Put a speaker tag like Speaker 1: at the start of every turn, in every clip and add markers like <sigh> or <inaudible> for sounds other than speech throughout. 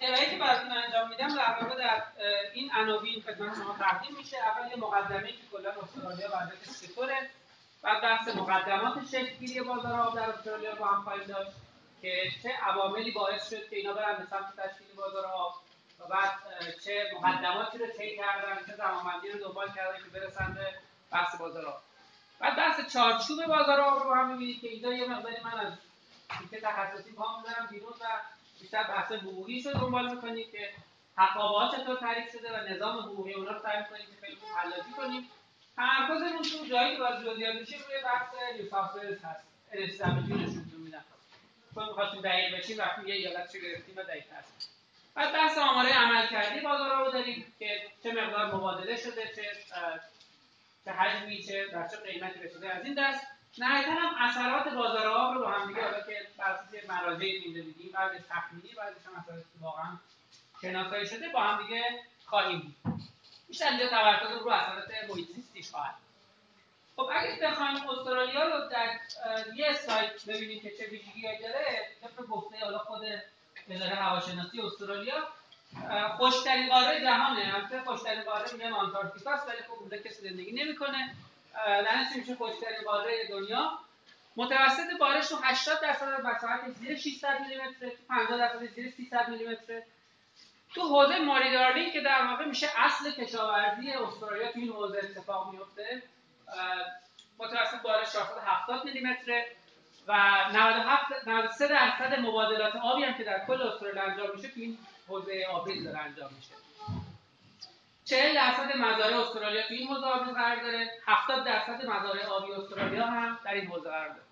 Speaker 1: ارائه که براتون انجام میدم در واقع در این عناوین خدمت شما تقدیم میشه. اول یه مقدمه که کلا استرالیا وضعیتش چطوره بعد بحث مقدمات شکلگیری بازار آب در استرالیا با هم خواهیم داشت که چه عواملی باعث شد که اینا برن به سمت تشکیل بازار آب و بعد چه مقدماتی رو طی کردن چه زمانبندی رو دنبال کردن که برسن به بحث بازار آب. بعد بحث چارچوب بازار آب رو هم می‌بینید که اینجا یه مقداری من از که تخصصی پا می‌ذارم بیرون و بیشتر بحث حقوقی رو دنبال می‌کنید که حقابات چطور تعریف شده و نظام حقوقی اونا رو تعریف کنیم که خیلی حلاجی کنیم. تمرکزمون تو جایی که باز زیاد میشه روی بحث سافت هست. NSW نشونتون میدم چون می‌خواستیم دقیق بشیم وقتی یه ایالت چه گرفتیم و دقیق هست بعد بحث آماره عمل کردی بازار رو داریم که چه مقدار مبادله شده چه چه حجمی چه در چه قیمتی رسیده از این دست. نهایتا هم اثرات بازار آب رو با هم دیگه حالا که بر اساس مراجعی میده دیدیم بعد تخمینی بعضیش هم اثرات واقعا شناسایی شده با هم دیگه خواهیم دید بیشتر اینجا تمرکز رو اثرات محیط زیستیش خواهد. خب اگه بخوایم استرالیا رو در یه سایت ببینیم که چه ویژگیهایی داره طبق گفته حالا خود اداره هواشناسی استرالیا خوشترین قاره جهانه. البته خوشترین قاره میگن آنتارکتیکاست ولی خب اونجا کسی زندگی نمی‌کنه. لعنت میشه خوشترین قاره دنیا. متوسط بارش تو 80 درصد مساحت زیر 600 میلیمتر 50 درصد زیر 300 میلیمتر تو حوزه ماری دارلینگ که در واقع میشه اصل کشاورزی استرالیا تو این حوزه اتفاق میفته متوسط بارش 470 میلیمتر و 97 93 درصد مبادلات آبی هم که در کل استرالیا انجام میشه تو این حوزه آبریز داره انجام میشه. 40 درصد مزارع استرالیا تو این حوزه آبی قرار داره 70 درصد مزارع آبی استرالیا هم در این حوزه قرار داره.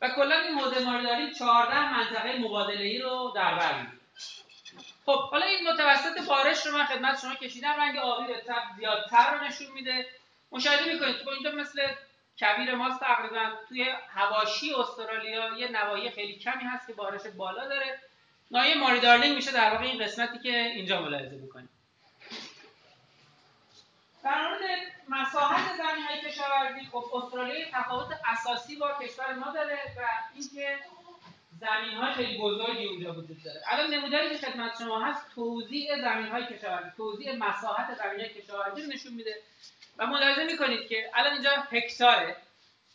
Speaker 1: و کلا این حوزه ما داریم 14 منطقه مبادله ای رو در بر خب حالا این متوسط بارش رو من خدمت شما کشیدم. رنگ آبی به تب زیادتر رو نشون میده. مشاهده می‌کنید تو اینجا مثل کبیر ماست تقریبا توی هواشی استرالیا یه نواحی خیلی کمی هست که بارش بالا داره. نایه ماری دارلینگ میشه در واقع این قسمتی که اینجا ملاحظه می‌کنید در مورد مساحت زمین های کشاورزی خب استرالیا تفاوت اساسی با کشور ما داره و اینکه زمین های خیلی بزرگی اونجا وجود داره. الان نموداری که خدمت شما هست توضیح زمین های کشاورزی توضیح مساحت زمین های کشاورزی نشون میده و ملاحظه می‌کنید که الان اینجا هکتاره.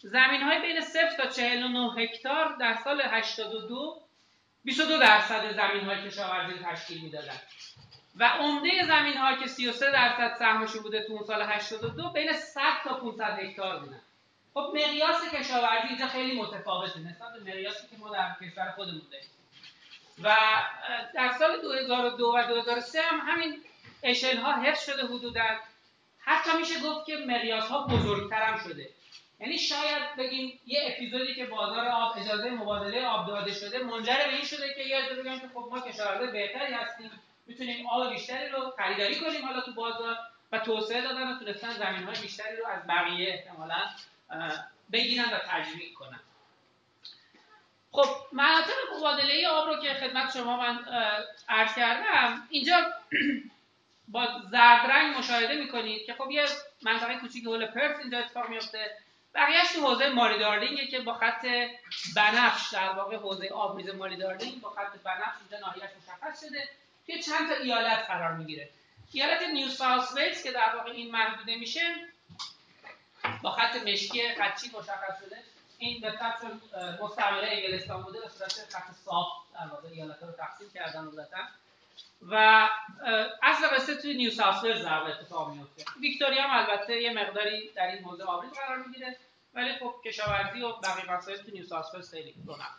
Speaker 1: زمین های بین 0 تا 49 هکتار در سال 82 22 درصد زمین های کشاورزی تشکیل می‌دادن. و عمده زمین ها که 33 درصد سهمش بوده تو اون سال 82 بین 100 تا 500 هکتار بودن. خب مقیاس کشاورزی اینجا خیلی متفاوته نسبت به مقیاسی که ما در کشور خودمون داریم. و در سال 2002 و 2003 هم همین اشل ها حفظ شده حدودا. حتی میشه گفت که مقیاس ها بزرگتر هم شده. یعنی شاید بگیم یه اپیزودی که بازار آب اجازه مبادله آب داده شده منجر به این شده که یاد بگم که خب ما کشاورزای بهتری هستیم. می‌تونیم آب بیشتری رو خریداری کنیم حالا تو بازار و توسعه دادن و تونستن زمین های بیشتری رو از بقیه احتمالا بگیرن و تجمیع کنن. خب مناطق مبادله آب رو که خدمت شما من عرض کردم اینجا <clears throat> با زرد رنگ مشاهده می‌کنید که خب یه منطقه کوچیک هول پرس اینجا اتفاق میفته بقیهش تو حوزه ماری دارلینگه که با خط بنفش در واقع حوزه آبریز ماری دارلینگ با خط بنفش اینجا ناحیهش مشخص شده. توی چند تا ایالت قرار می‌گیره. ایالت نیو ساوث ویلز که در واقع این محدوده میشه با خط مشکی خطی مشخص شده. این به چون مستعمره انگلستان بوده به صورت خط صاف در واقع ایالت رو تقسیم کردن بودن و اصل قصه توی نیو ساوث ولز در اتفاق میفته ویکتوریا هم البته یه مقداری در این حوزه آبریز قرار می‌گیره ولی خب کشاورزی و بقیه مسائل تو نیو ساوث ولز خیلی رونق.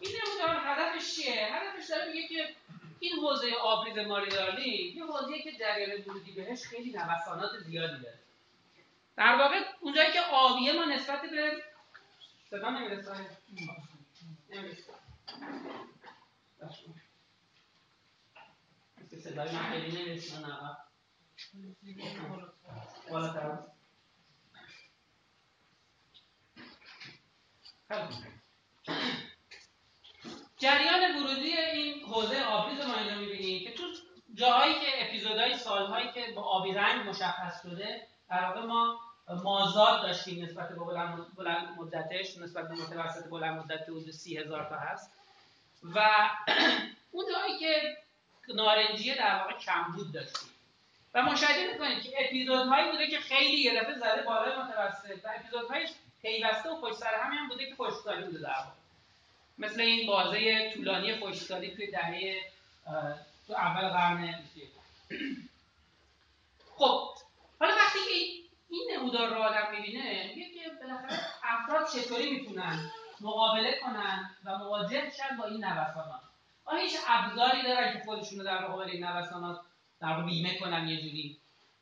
Speaker 1: این نمودار هدفش چیه. هدفش داره میگه که این حوزه آبریز ماریدالی یه حوزه‌ای که جریان ورودی بهش خیلی نوسانات زیادی داره. در واقع اونجایی که آبیه ما نسبت به صدا نمی‌رسه. نمی‌رسه. صدای من خیلی نمی‌رسه نه. بالاتر. جریان ورودی این حوزه آبریز ما اینجا می‌بینیم که تو جاهایی که اپیزودهای سالهایی که با آبی رنگ مشخص شده در واقع ما مازاد داشتیم نسبت به بلند مدتش نسبت به متوسط بلند مدت حدود سی هزار تا هست. و <clears throat> زمانی که نارنجیه در واقع کمبود داشتیم. و مشاهده می‌کنید که اپیزودهایی بوده که خیلی یه دفعه زده بالای متوسط و اپیزودهای پیوسته و پشت سر هم بوده که خشکسالی بوده در واقع. مثل این بازه طولانی خشکسالی توی دهه تو اول قرن خب حالا وقتی که این نمودار رو آدم می‌بینه میگه که بالاخره افراد چطوری می‌تونن مقابله کنن و مواجه شن با این نوسانات؟ آیا هیچ ابزاری دارن که خودشون رو در مقابل این نوسانات در بیمه کنن یه جوری؟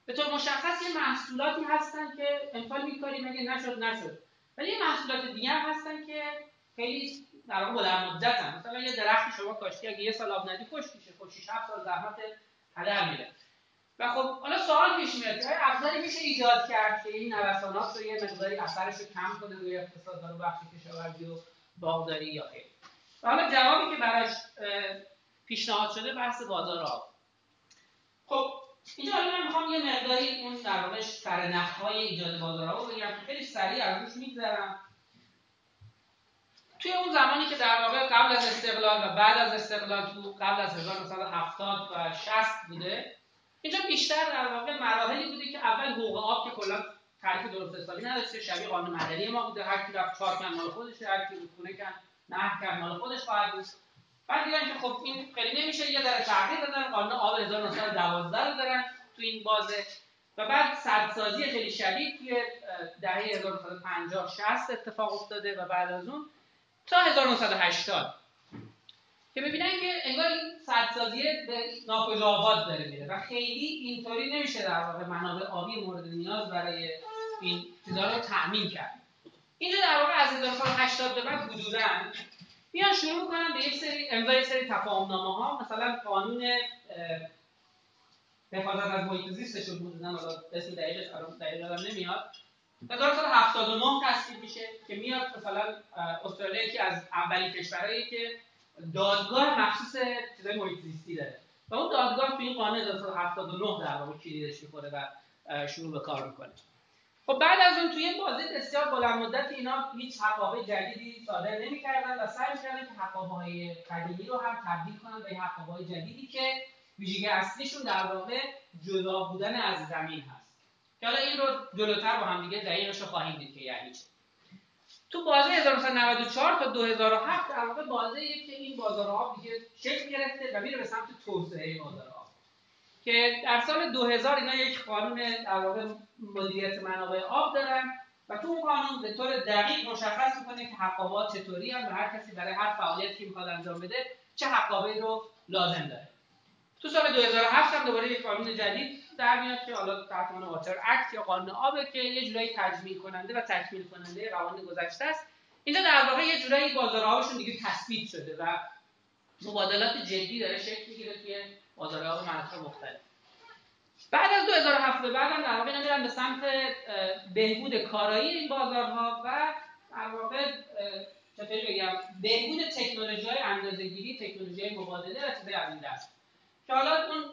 Speaker 1: به طور مشخص یه محصولاتی هستن که امکان میکاری مگه نشد نشد. ولی یه محصولات دیگه هستن که خیلی در واقع بلند مدتن مثلا یه درختی شما کاشتی اگه یه سال آب ندی خشک میشه. خب 6 7 سال زحمت هدر میره. و خب حالا سوال پیش میاد که ابزاری میشه ایجاد کرد که این نوسانات رو یه مقداری اثرش رو کم کنه روی اقتصاد و بخش کشاورزی و باغداری یا خیر و حالا جوابی که براش پیشنهاد شده بحث بازار آب. خب اینجا حالا من می‌خوام یه مقداری اون در واقع سرنخهای ایجاد بازار آب رو بگم خیلی سریع از روش میگذرم. توی اون زمانی که در واقع قبل از استقلال و بعد از استقلال تو قبل از 1970 و 60 بوده اینجا بیشتر در واقع مراحلی بوده که اول حقوق آب که کلا تعریف درست حسابی نداشته شبیه قانون مدنی ما بوده. هر کی رفت چهار کن مال خودش هر کی خونه کن نه کن مال خودش خواهد بود. بعد دیدن که خب این خیلی نمیشه یه ذره تغییر دادن. قانون آب 1912 رو دارن تو این بازه. و بعد سدسازی خیلی شدید توی دهه 1950 60 اتفاق افتاده و بعد از اون تا 1980 که ببینن که انگار این سدسازی به ناکجا آباد داره میره و خیلی اینطوری نمیشه در واقع منابع آبی مورد نیاز برای این چیزا رو تأمین کرد. اینجا در واقع از 1980 به بعد حدودا میان شروع می‌کنن به یک سری امضای سری تفاهم ها مثلا قانون حفاظت از محیط زیستشون حدودا اسم دقیقش دقیق نمیاد. 1979 تصویب میشه که میاد مثلا استرالیا که از اولین کشورهایی که دادگاه مخصوص چیزای محیط داره. و اون دادگاه تو این قانون 1979 در واقع کلیدش می‌خوره و شروع به کار می‌کنه. خب بعد از اون توی بازی بسیار بلند مدت اینا هیچ حقابه جدیدی صادر نمی‌کردن و سعی کردن که حقابه های قدیمی رو هم تبدیل کنن به حقابه جدیدی که ویژگی اصلیشون در واقع جدا بودن از زمین هست. که حالا این رو جلوتر با هم دیگه دقیقش رو خواهیم دید که یعنی چه تو بازه 1994 تا 2007 در واقع بازه که این بازار آب دیگه شکل گرفته و میره به سمت توسعه بازار آب. که در سال 2000 اینا یک قانون در واقع مدیریت منابع آب دارن و تو اون قانون به طور دقیق مشخص می‌کنه که حقابات چطوری هم و هر کسی برای هر فعالیتی که می‌خواد انجام بده چه حقابه رو لازم داره. تو سال 2007 هم دوباره یک قانون جدید در میاد که حالا تحت عنوان واتر اکت یا قانون آبه که یه جورایی تجمیل کننده و تکمیل کننده قوانین گذشته است. اینجا در واقع یه جورایی بازار آبشون دیگه تثبیت شده و مبادلات جدی داره شکل می‌گیره توی بازار آب مناطق مختلف. بعد از 2007 به بعد هم در واقع میرن به سمت بهبود کارایی این بازارها و در واقع چطوری بگم بهبود تکنولوژی های اندازه‌گیری تکنولوژی مبادله و چیزای از دست که حالا اون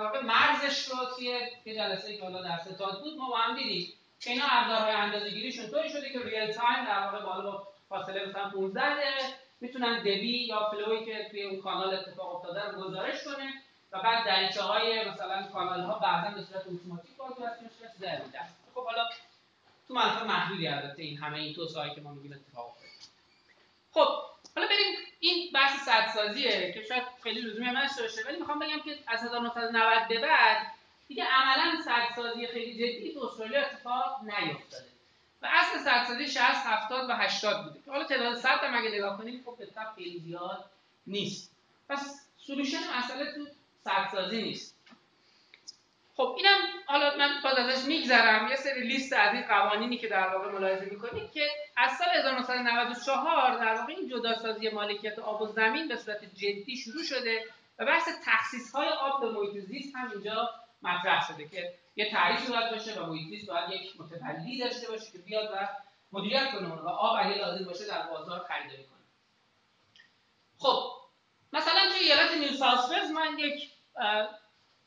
Speaker 1: واقع مرزش رو توی یه جلسه که حالا در ستاد بود ما با هم دیدیم که اینا ابزارهای اندازه‌گیریشون طوری شده که ریل تایم در واقع بالا با فاصله مثلا 15 دقیقه می‌تونن دبی یا فلوی که توی اون کانال اتفاق افتاده رو گزارش کنه و بعد دریچه های مثلا کانال ها بعضا به صورت اتوماتیک باز میشه چیز خب حالا تو منطقه محدودی البته این همه این توسعه که ما میگیم اتفاق افتاده. خب حالا بریم این بحث سدسازیه که شاید خیلی لزومی هم باشه ولی می‌خوام بگم که از 1990 به بعد دیگه عملا سدسازی خیلی جدی تو استرالیا اتفاق نیفتاده. و اصل سدسازی 60 70 و 80 بوده که حالا تعداد سد هم اگه نگاه کنیم خب به خیلی زیاد نیست. پس سولوشن مسئله تو سدسازی نیست. خب اینم حالا من باز ازش میگذرم. یه سری لیست از این قوانینی که در واقع ملاحظه می‌کنید که از سال 1994 در واقع این جداسازی مالکیت آب و زمین به صورت جدی شروع شده و بحث تخصیص های آب به محیط زیست هم اینجا مطرح شده که یه تعریفی باید باشه و محیط زیست باید یک متولی داشته باشه که بیاد و مدیریت کنه و آب اگه لازم باشه در بازار خریداری کنه خب مثلا توی ایالت نیو من یک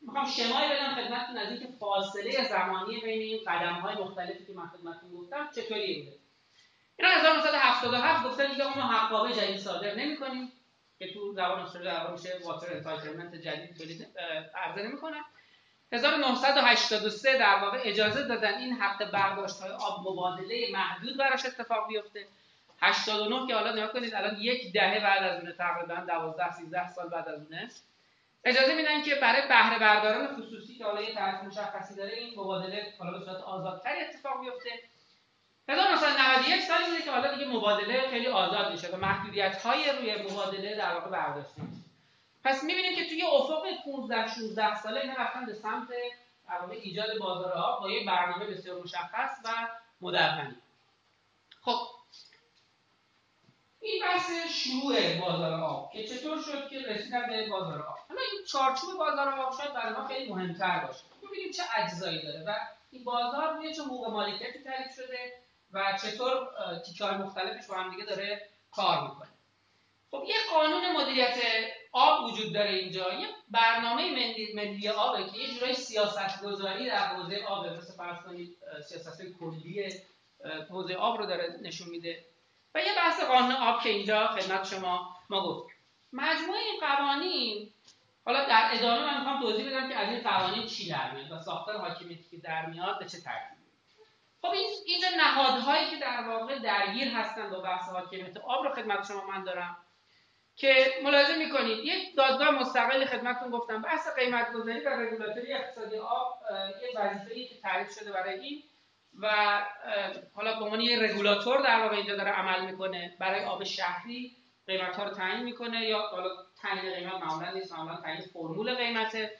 Speaker 1: می‌خوام شمایی بدم خدمتتون از اینکه فاصله زمانی بین این قدم های مختلفی که من خدمتتون گفتم چطوری بوده. اینا 1977 گفتن دیگه اون حقابه جدید صادر نمی‌کنیم که تو زبان استرالیا در میشه water entitlement جدید تولید عرضه نمی‌کنن. 1983 در واقع اجازه دادن این حق برداشت های آب مبادله محدود براش اتفاق بیفته. 89 که حالا نگاه کنید الان یک دهه بعد از اونه تقریبا 12 13 سال بعد از اونه. اجازه میدن که برای بهره برداران خصوصی که حالا یه طرح مشخصی داره این مبادله حالا به صورت آزادتری اتفاق بیفته. 1991 سالی بوده که حالا دیگه مبادله خیلی آزاد میشه و محدودیت های روی مبادله در واقع برداشته میشه. پس می‌بینیم که توی افق 15 16 ساله اینا رفتن به سمت در ایجاد بازارها با یه برنامه بسیار مشخص و مدرنی خب این بحث شروع بازار آب که چطور شد که رسیدن به بازار آب. حالا این چارچوب بازار آب شاید برای ما خیلی مهمتر باشه. ببینیم چه اجزایی داره و این بازار روی چه حقوق مالکیتی تعریف شده و چطور تیکه های مختلفش با هم دیگه داره کار می‌کنه. خب یه قانون مدیریت آب وجود داره اینجا. یه برنامه ملی, ملی آبه که یه جورای سیاست گذاری در حوزه آبه مثل فرض کنید سیاست کلی حوزه آب رو داره نشون میده. و یه بحث قانون آب که اینجا خدمت شما ما گفت مجموعه این قوانین حالا در ادامه من می‌خوام توضیح بدم که از این قوانین چی در میاد و ساختار حاکمیتی که در میاد به چه ترتیبی. خب این اینجا نهادهایی که در واقع درگیر هستن با بحث حاکمیت آب رو خدمت شما من دارم که ملاحظه می‌کنید. یک دادگاه مستقل خدمتتون گفتم. بحث قیمت گذاری و رگولاتوری اقتصادی آب یه وظیفه‌ای که تعریف شده برای این و حالا به عنوان یه رگولاتور در واقع اینجا داره عمل می‌کنه برای آب شهری قیمت ها رو تعیین می‌کنه یا حالا تعیین قیمت معمولا نیست معمولا تعیین فرمول قیمته.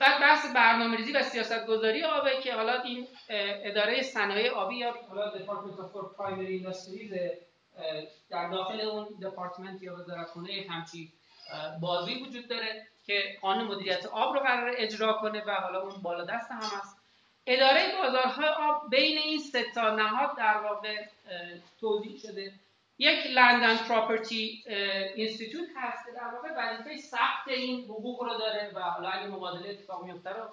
Speaker 1: بعد بحث برنامه ریزی و سیاست گذاری آبه که حالا این اداره صنایع آبی یا حالا دپارتمنت فور پرایمری اینداستریز در داخل اون دپارتمنت یا وزارتخونه همچی بازی وجود داره که قانون مدیریت آب رو قرار اجرا کنه و حالا اون بالا دست هم هست. اداره بازارهای آب بین این سه تا نهاد در واقع توضیح شده. یک لندن پراپرتی اینستیتوت هست که در واقع وظیفه ثبت این حقوق رو داره و حالا اگه مبادله اتفاق میفته رو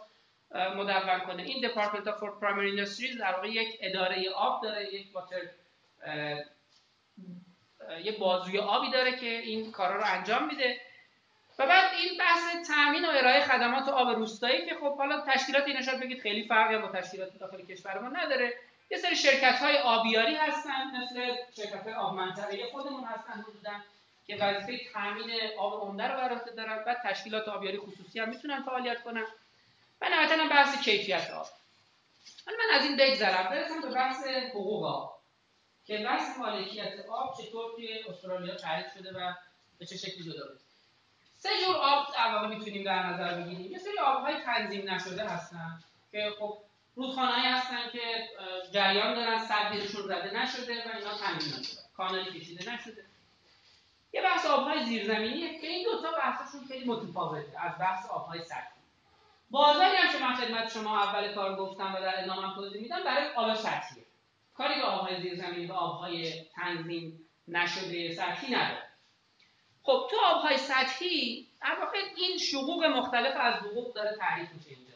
Speaker 1: مدون کنه. این دپارتمنت فور پرایمری اینداستریز در واقع یک اداره آب داره یک واتر یه بازوی آبی داره که این کارا رو انجام میده. و بعد این بحث تامین و ارائه خدمات آب روستایی که خب حالا تشکیلات این شاید بگید خیلی فرقی با تشکیلات داخل کشور ما نداره. یه سری شرکت های آبیاری هستن مثل شرکت های آب منطقه خودمون هستن حدودن که وظیفه تامین آب عمده رو بر عهده دارن بعد تشکیلات آبیاری خصوصی هم می‌تونن فعالیت کنن. و نهایتا بحث کیفیت آب. من از این بگذرم برسم به بحث حقوق آب. که بحث مالکیت آب چطور توی استرالیا تعریف شده و به چه شکلی جدا سه جور آب واقع می‌تونیم در نظر بگیریم. یه سری آبهای تنظیم نشده هستن که خب رودخانه‌ای هستن که جریان دارن سدیشون زده نشده و اینا تنظیم نشده کانالی کشیده نشده. یه بحث آبهای زیرزمینیه که این دوتا بحثشون خیلی متفاوته از بحث آبهای سطحی. بازاری هم که من خدمت شما اول کار گفتم و در ادامه توضیح میدم برای آب سطحیه. کاری به آبهای زیرزمینی و آبهای تنظیم نشده سطحی نداره. خب تو آبهای سطحی در واقع این شقوق مختلف از حقوق داره تعریف میشه اینجا.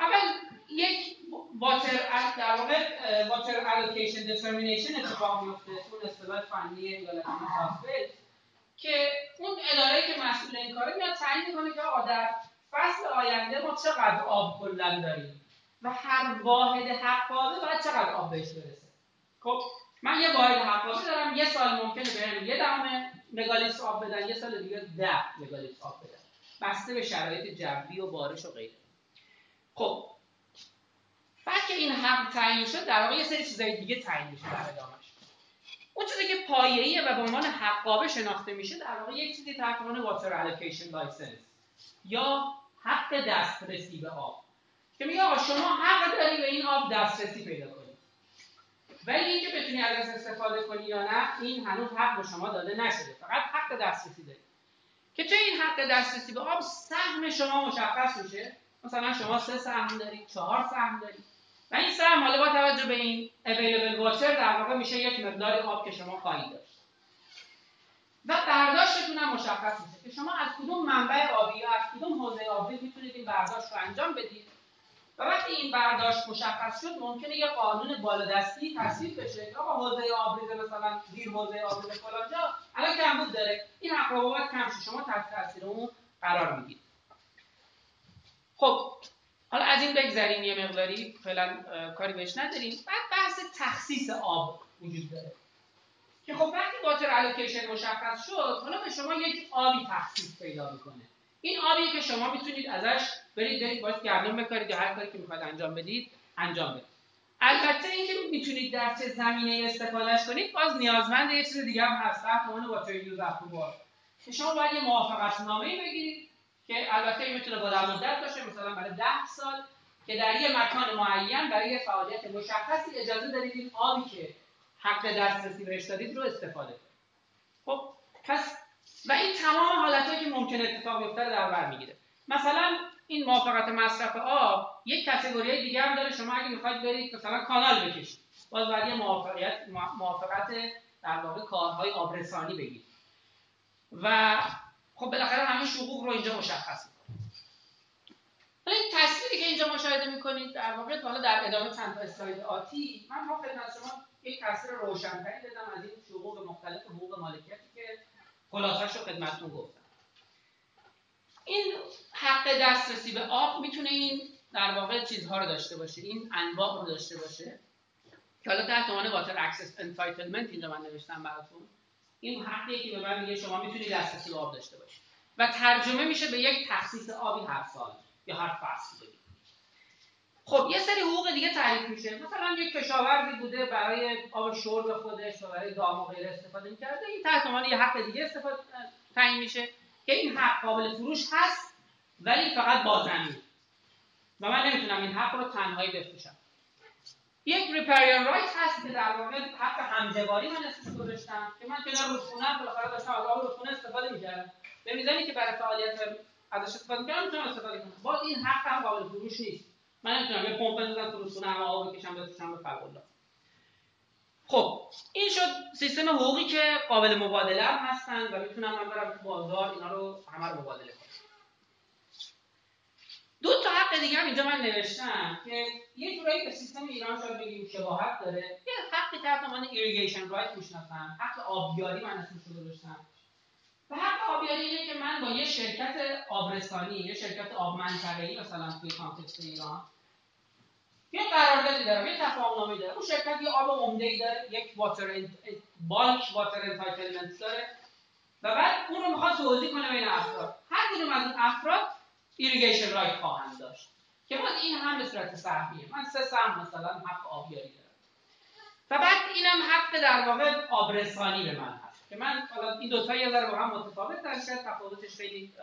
Speaker 1: اول یک water در واقع water allocation determination اتفاق میفته اون اصطلاح فنی ایالت متوسط که اون اداره که مسئول این کاره میاد تعیین می‌کنه که آقا در فصل آینده ما چقدر آب کلا داریم و هر واحد حقابه باید چقدر آب بهش برسه. خب من یه واحد حقابه دارم یه سال ممکنه بهم یه دهم مگالیتر آب بدن یه سال دیگه ده مگالیتر آب بدن. بسته به شرایط جوی و بارش و غیره. خب بعد که این حق تعیین شد در واقع یه سری چیزای دیگه تعیین میشه در ادامهش. اون چیزی که پایه‌ایه و به عنوان حقابه شناخته میشه در واقع یک چیزی تحت عنوان water allocation licence یا حق دسترسی به آب. که میگه آقا شما حق داری به این آب دسترسی پیدا کنی ولی اینکه بتونی از استفاده کنی یا نه این هنوز حق به شما داده نشده. فقط حق دسترسی داری. که توی این حق دسترسی؟ به آب سهم شما مشخص میشه. مثلا شما سه سهم دارید چهار سهم دارید و این سهم حالا با توجه به این اویلیبل واتر در واقع میشه یک مقدار آب که شما خواهید داشت. و برداشتتون هم مشخص میشه که شما از کدوم منبع آبی یا از کدوم حوزه آبی می‌تونید این برداشت رو انجام بدید. و وقتی این برداشت مشخص شد ممکنه یه قانون بالادستی تصویب بشه. که آقا حوزه آبریز مثلا زیر حوزه آبریز فلان جا الان کمبود داره. این حق کم شما تحت تاثیر اون قرار می‌گیرید. خب حالا از این بگذریم. یه مقداری فعلا کاری بهش نداریم. بعد بحث تخصیص آب وجود داره. که خب وقتی واتر الوکیشن مشخص شد حالا به شما یک آبی تخصیص پیدا می‌کنه. این آبی که شما می‌تونید ازش برید برید باید گردون بکارید یا هر کاری که می‌خواید انجام بدید انجام بدید. البته اینکه می‌تونید در چه زمینه استفادهش کنید باز نیازمند یه چیز دیگه هم هست. تحت عنوان واتر یوز که شما باید یه موافقت نامه بگیرید که البته می‌تونه بلند مدت باشه مثلا برای 10 سال که در یه مکان معین برای یه فعالیت مشخصی اجازه دارید این آبی که حق دسترسی بهش دارید رو استفاده کنید. خب پس و این تمام حالتهایی که ممکن اتفاق بیفته در بر می‌گیره. مثلا این موافقت مصرف آب یک کاتگوری دیگه هم داره. شما اگه می‌خواید برید مثلا کانال بکشید. باز باید یه موافقت موافقت در واقع کارهای آبرسانی بگیرید. و خب بالاخره همه حقوق رو اینجا مشخص می‌کنه ولی تصویری که اینجا مشاهده می‌کنید در واقع حالا در ادامه چند تا اسلاید آتی. من با خدمت شما یک تصویر روشنتری بدم از این حقوق مختلف حقوق مالکیتی که خلاصش رو خدمتتون گفتم. این حق دسترسی به آب می‌تونه این در واقع چیزها رو داشته باشه این انواع رو داشته باشه. که حالا تحت عنوان water access entitlement اینجا من نوشتم براتون. این حقیه که به من میگه شما می‌تونید دسترسی به آب داشته باشید و ترجمه میشه به یک تخصیص آبی هر سال یا هر فصل بگید خب یه سری حقوق دیگه تعریف میشه. مثلا یک کشاورزی بوده برای آب شرب خودش و برای دام و غیره استفاده می‌کرده. این تحت عنوان یه حق دیگه استفاده تعیین میشه. که این حق قابل فروش هست ولی فقط با زمین. و من نمی‌تونم این حق رو تنهایی بفروشم. یک ریپریان رایت هست که در واقع حق همجواری من اسمش گذاشتم که من کنار رودخونه بالاخره داشتم از آب رودخونه استفاده می‌کردم. به میزانی که برای فعالیت ازش استفاده می‌کردم می‌تونم استفاده کنم. باز این حق هم قابل فروش نیست. من نمی‌تونم یه پمپ بزنم تو رودخونه هم آب بکشم بفروشم به خب این شد سیستم حقوقی که قابل مبادله هم هستن و می‌تونم من برم بازار اینا رو همه رو مبادله کنم. دو تا حق دیگه هم اینجا من نوشتم که یه جورایی به سیستم ایران شاید بگیم شباهت داره. یه حقی تحت عنوان irrigation right می‌شناسم حق آبیاری من اسمش رو گذاشتم. و حق آبیاری اینه که من با یه شرکت آبرسانی یه شرکت آب منطقه‌ای مثلا توی context ایران یه قراردادی دارم یه تفاهم دارم. اون شرکت یه آب عمده داره یک water bulk water entitlement داره. و بعد اون رو می‌خواد توزیع کنه بین افراد. هر کدوم از اون افراد irrigation right خواهند داشت. که باز این هم به صورت سهمیه من سه سهم مثلا حق آبیاری دارم. و بعد اینم حق در واقع آبرسانی به من هست. که من حالا این دو تا یه ذره با هم متفاوت شاید تفاوتش خیلی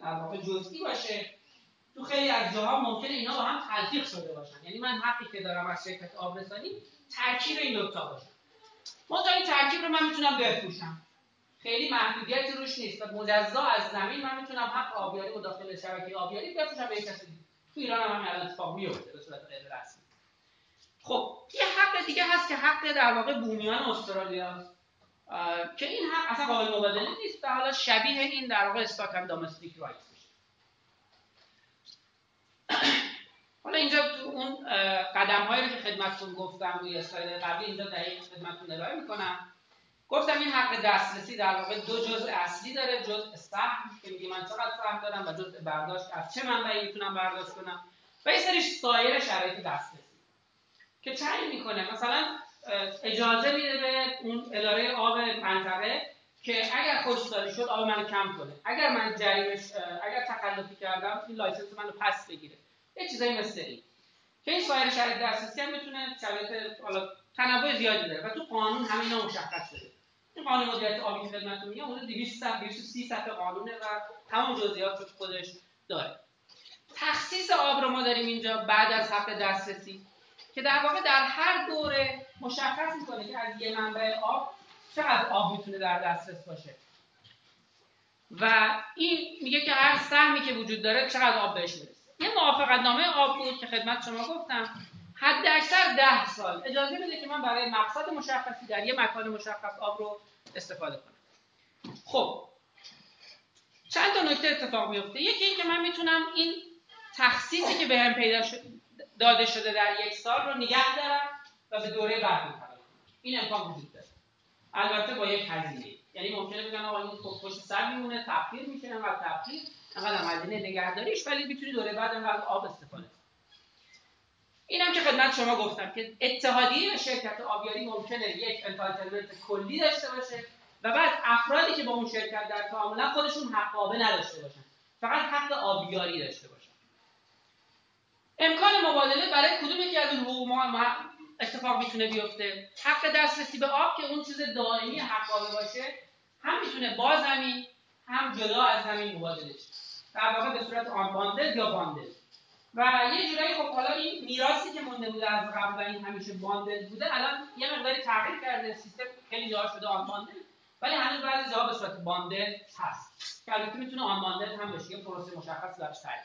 Speaker 1: در واقع جزئی باشه. تو خیلی از جاها ممکنه اینا با هم تلفیق شده باشن. یعنی من حقی که دارم از شرکت آبرسانی ترکیب این دو تا باشه منتها این ترکیب رو من می‌تونم بفروشم. خیلی محدودیتی روش نیست و مجزا از زمین من می‌تونم حق آبیاری و داخل شبکه آبیاری بفروشم به کسی تو ایران هم همین اتفاق میفته به صورت غیر رسمی. خب یه حق دیگه هست که حق در واقع بومیان استرالیا که این حق اصلا قابل مبادله نیست و حالا شبیه این در واقع استاک دامستیک رایت میشه حالا اینجا تو اون قدم هایی رو که خدمتتون گفتم روی اسلاید قبلی اینجا دقیق خدمتتون ارائه می‌کنم. گفتم این حق دسترسی در واقع دو جزء اصلی داره جزء سهم که میگه من چقدر سهم دارم و جزء برداشت از چه منبعی می‌تونم برداشت کنم. و یه سری سایر شرایط دسترسی که تعیین می‌کنه. مثلا اجازه میده به اون اداره آب منطقه که اگر خشکسالی شد آب منو کم کنه. اگر من جریمش اگر تخلفی کردم این licence منو پس بگیره. یه چیزایی مثل این. که این سایر شرایط دسترسی هم می‌تونه شرایط حالا تنوع زیادی داره و تو قانون همین مشخص شده. این قانون مدیریت آبی که خدمتتون میگم اون 200 230 صفحه قانونه و تمام جزئیات رو خودش داره. تخصیص آب رو ما داریم اینجا بعد از حق دسترسی که در واقع در هر دوره مشخص می‌کنه که از یه منبع آب چقدر آب می‌تونه در دسترس باشه. و این میگه که هر سهمی که وجود داره چقدر آب بهش می‌رسه. یه موافقت نامه آب بود که خدمت شما گفتم. حد اکثر ده سال. اجازه میده که من برای مقصد مشخصی در یه مکان مشخص آب رو استفاده کنم. خب. چند تا نکته اتفاق میفته. یکی این که من می‌تونم این تخصیصی که بهم پیدا داده شده در یک سال رو نگه دارم و به دوره بعد منتقل این امکان وجود داره. البته با یک هزینه. یعنی ممکنه بگن آقا این پشت سر میمونه تبخیر میشه انقدر تبخیر انقدر هزینه نگهداریش ولی می‌تونی دوره بعد انقدر آب استفاده اینم که خدمت شما گفتم که اتحادیه شرکت آبیاری ممکنه یک entitlement کلی داشته باشه و بعد افرادی که با اون شرکت در تعاملن خودشون حقابه نداشته باشن. فقط حق آبیاری داشته باشن. امکان مبادله برای کدوم یکی از اون حقوق اتفاق می‌تونه بیفته؟ حق دسترسی به آب که اون چیز دائمی حقابه باشه هم می‌تونه با زمین هم جدا از زمین مبادله در واقع به صورت unbundle یا bundle و یه جورایی خب حالا این میراثی که مونده بوده از قبل این همیشه bundle بوده الان یه مقداری تغییر کرده سیستم خیلی جاها شده unbundle ولی هنوز بعضی جاها به صورت bundle هست. که البته می‌تونه unbundle هم بشه یه پروسه مشخص درش تعریف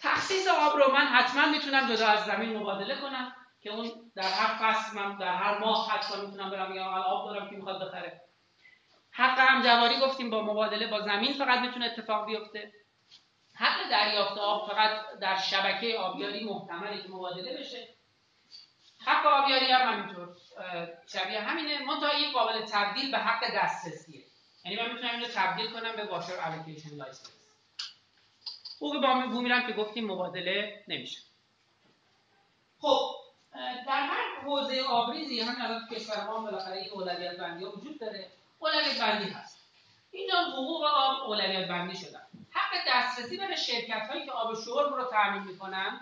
Speaker 1: تخصیص آب رو من حتما می‌تونم جدا از زمین مبادله کنم که اون در هر فصل من در هر ماه حتی می‌تونم برم بگم آب دارم که می‌خواد بخره. حق همجواری گفتیم با مبادله با زمین فقط می‌تونه اتفاق بیفته. حق دریافت آب فقط در شبکه آبیاری محتمله که مبادله بشه. حق آبیاری هم همینطور شبیه همینه. منتها این قابل تبدیل به حق دسترسیه. یعنی من می‌تونم اینو تبدیل کنم به water allocation licence حقوق بومی که گفتیم مبادله نمیشه. خب در هر حوزه آبریزی همین الان کشور ما بالاخره این اولویت بندی وجود داره. اولویت بندی هست. اینجا حقوق آب اولویت بندی شدن. حق دسترسی برای شرکت هایی که آب شرب رو تامین می‌کنن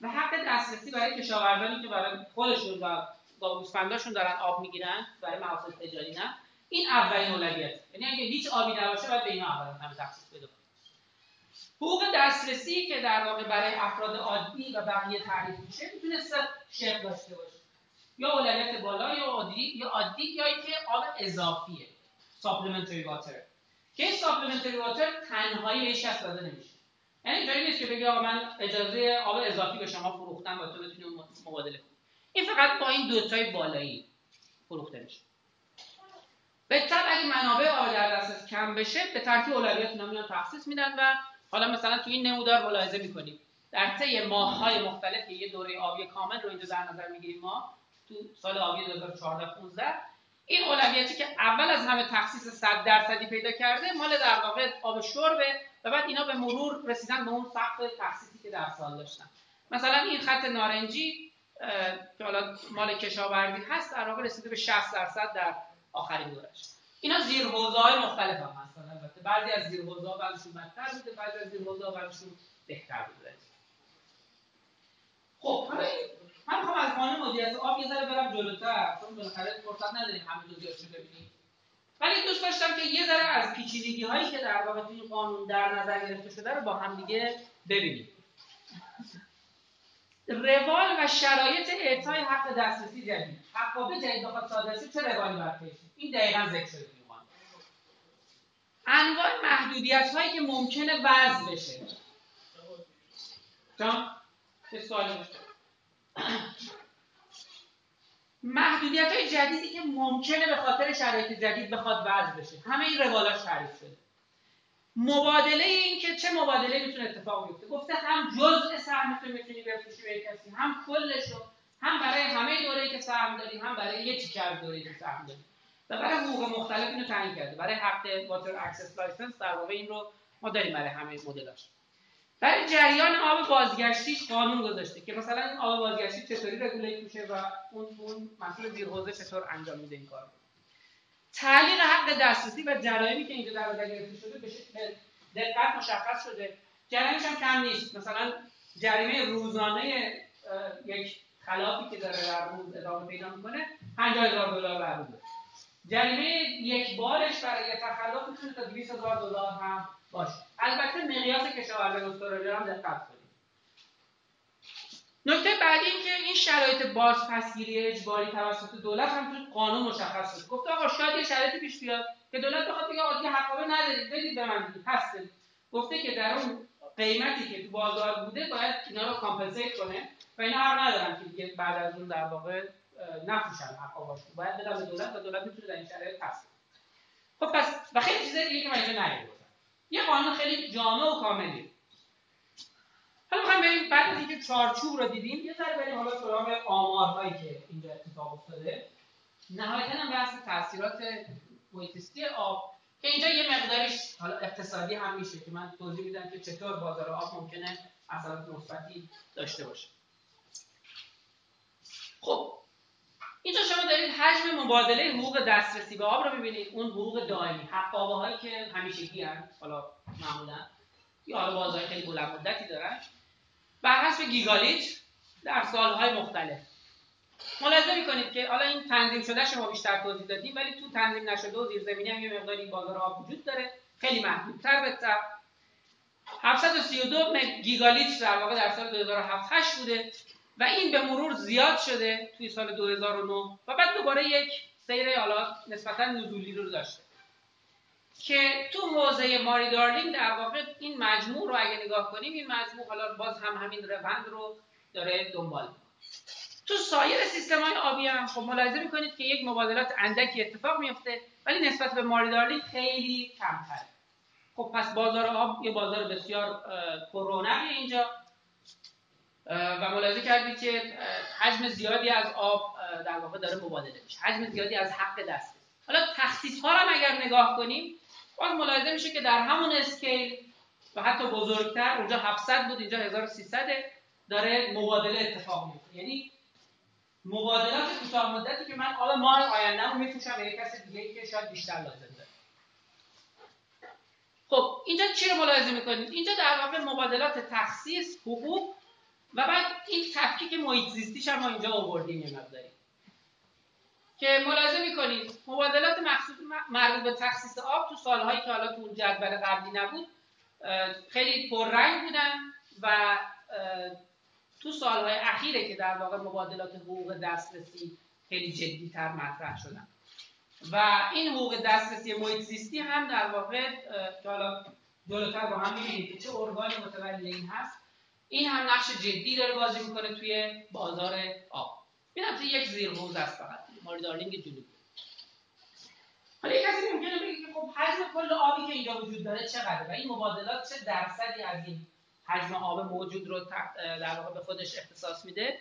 Speaker 1: و حق دسترسی برای کشاورزانی که برای خودشون و گوسفنداشون دارن آب می‌گیرن برای مقاصد تجاری نه. این اولین اولویت. یعنی اگه هیچ آبی نباشه باید به اینا اول هم تخصیص بده. حقوق دسترسی که در واقع برای افراد عادی و بقیه تعریف میشه می‌تونه سه شکل داشته باشه. یا اولویت بالا یا عادی یا عادی یا اینکه آب اضافیه. ساپلمنتری واتر که این ساپلمنتری واتر تنهایی بهش داده نمیشه. یعنی اینطوری نیست که بگی آقا من اجازه آب اضافی به شما فروختم و تو بتونی مبادله کنی. این فقط با این دوتای بالایی فروخته میشه. به طب اگه منابع آب در دسترس کم بشه به ترتیب اولویت اینا میان تخصیص میدن و حالا مثلا تو این نمودار ملاحظه می‌کنیم. در طی ماه‌های مختلف یه دوره آبی کامل رو اینجا در نظر می‌گیریم ما تو سال آبی 2014 15 این اولویتی که اول از همه تخصیص 100 درصدی پیدا کرده مال در واقع آب شربه و بعد اینا به مرور رسیدن به اون سقف تخصیصی که در سال داشتن. مثلا این خط نارنجی که حالا مال کشاورزی هست در واقع رسیده به 60 درصد در آخرین دورش. اینا زیر های مختلف هم هستن البته. بعضی از زیر ها بعضیشون بدتر بوده بعضی از زیر ها بعضیشون بهتر بوده. خب حالا من می‌خوام از قانون مدیریت آب یه ذره برم جلوتر چون بالاخره فرصت نداریم همه جزئیاتش رو ببینیم. ولی دوست داشتم که یه ذره از پیچیدگی هایی که در واقع توی قانون در نظر گرفته شده رو با هم دیگه ببینیم. روال و شرایط اعطای حق دسترسی جدید. حقابه جدید بخواد صادر چه روالی باید این دقیقا ذکر شده انواع محدودیت هایی که ممکنه وضع بشه. جان چه سوالی محدودیت های جدیدی که ممکنه به خاطر شرایط جدید بخواد وضع بشه. همه این روالاش تعریف شده. مبادله این که چه مبادله می‌تونه اتفاق بیفته. گفته هم جزء سهمتون می‌تونی بفروشی به کسی هم کلشو هم برای همه دوره‌ای که سهم داری هم برای یه تیکه دوره‌ای که سهم داری. و برای حقوق مختلف اینو تعیین کرده. برای حق water access licence در واقع این رو ما داریم برای همه مدلاش برای جریان آب بازگشتیش قانون گذاشته که مثلا این آب بازگشتی چطوری regulate میشه و اون اون مسئول زیر چطور انجام میده این کار تعلیق حق دسترسی و جرایمی که اینجا در نظر گرفته شده به دقت مشخص شده. جریمش هم کم نیست. مثلا جریمه روزانه یک خلافی که داره در روز ادامه پیدا می‌کنه 50000 دلار در روزه. جریمه یک بارش برای تخلف می‌تونه تا 200 هزار دلار هم باشه. البته مقیاس کشاورزی استرالیا هم دقت کنید. نکته بعدی این که این شرایط بازپسگیری اجباری توسط دولت هم تو قانون مشخص شد. گفته آقا شاید یه شرایطی پیش بیاد که دولت بخواد بگه آقا حقابه ندارید بدید به من پس گفته که در اون قیمتی که تو بازار بوده باید اینا رو compensate کنه و اینا حق ندارن که دیگه بعد از اون در واقع نفروشن حقاباشو باید بدم به دولت و دولت می‌تونه در این شرایط پس خب پس و خیلی چیزای دیگه که من اینجا یه قانون خیلی جامع و کاملی. حالا می‌خوایم بریم بعد از اینکه چارچوب رو دیدیم یه ذره بریم حالا سراغ آمارهایی که اینجا اتفاق افتاده. نهایتا هم بحث تاثیرات محیطیستی آب که اینجا یه مقداریش حالا اقتصادی هم میشه که من توضیح میدم که چطور بازار آب ممکنه اثرات مثبتی داشته باشه. خب اینجا شما دارید حجم مبادله حقوق دسترسی به آب رو ببینید اون حقوق دائمی حق هایی که همیشگی هست حالا معمولا. یا حالا بازار خیلی بلند مدتی دارن. بر حسب گیگالیت در سالهای مختلف. ملاحظه می‌کنید که حالا این تنظیم شده شما بیشتر توضیح دادیم ولی تو تنظیم نشده و زیرزمینی هم یه مقداری بازار آب وجود داره. خیلی محدودتر به 732 گیگالیت در واقع در سال 2007 8 بوده. و این به مرور زیاد شده توی سال 2009 و بعد دوباره یک سیر حالا نسبتا نزولی رو داشته. که تو حوزه ماری دارلینگ در واقع این مجموع رو اگه نگاه کنیم این مجموع حالا باز هم همین روند رو داره دنبال تو سایر سیستم های آبی هم خب ملاحظه می‌کنید که یک مبادلات اندکی اتفاق میفته ولی نسبت به ماری دارلینگ خیلی کمتره. خب پس بازار آب یه بازار بسیار پررونقی اینجا. و ملاحظه کردید که حجم زیادی از آب در واقع داره مبادله میشه. حجم زیادی از حق دست حالا تخصیص ها هم اگر نگاه کنیم باز ملاحظه میشه که در همون اسکیل و حتی بزرگتر اونجا 700 بود اینجا 1300 داره مبادله اتفاق میفته یعنی مبادلات کوتاه مدتی که من حالا ماه آینده رو میفروشم به یک کس دیگه که شاید بیشتر لازم داره. خب اینجا چی رو ملاحظه می‌کنید اینجا در واقع مبادلات تخصیص حقوق و بعد این تفکیک محیط زیستیش هم ما اینجا آوردیم یه مقداری. که ملاحظه می‌کنید مبادلات مخصوص مربوط به تخصیص آب تو سالهایی که حالا تو جدول قبلی نبود خیلی پررنگ بودن و تو سالهای اخیره که در واقع مبادلات حقوق دسترسی خیلی جدیتر مطرح شدن. و این حقوق دسترسی محیط زیستی هم در واقع که حالا جلوتر با هم می‌بینید چه ارگانی متولی این هست این هم نقش جدی داره بازی می‌کنه توی بازار آب. این هم یک زیر حوز است فقط. ماریدارلینگ جنوبی حالا یک کسی ممکنه بگه که خب حجم کل آبی که اینجا وجود داره چقدره و این مبادلات چه درصدی از این حجم آب موجود رو در واقع به خودش اختصاص میده؟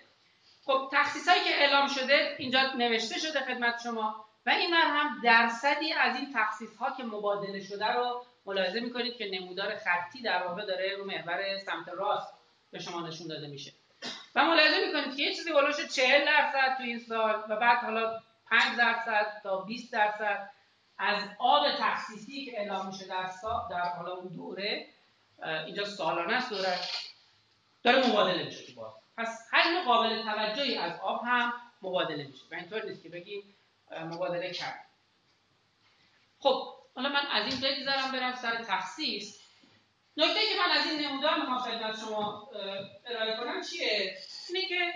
Speaker 1: خب تخصیص هایی که اعلام شده اینجا نوشته شده خدمت شما و این هم درصدی از این تخصیص ها که مبادله شده رو ملاحظه می‌کنید که نمودار خطی در واقع داره رو محور سمت راست. به شما نشون داده میشه. و ملاحظه می‌کنید که یه چیزی بالوش 40 درصد تو این سال و بعد حالا 5 درصد تا 20 درصد از آب تخصیصی که اعلام میشه در در حالا اون دوره اینجا سالانه است دوره داره مبادله میشه باز پس حجم قابل توجهی از آب هم مبادله میشه. و اینطور نیست که بگیم مبادله کرد خب حالا من از این بگذرم برم سر تخصیص. نکته که من از این نمودار می‌خوام خدمت شما ارائه کنم چیه؟ اینه که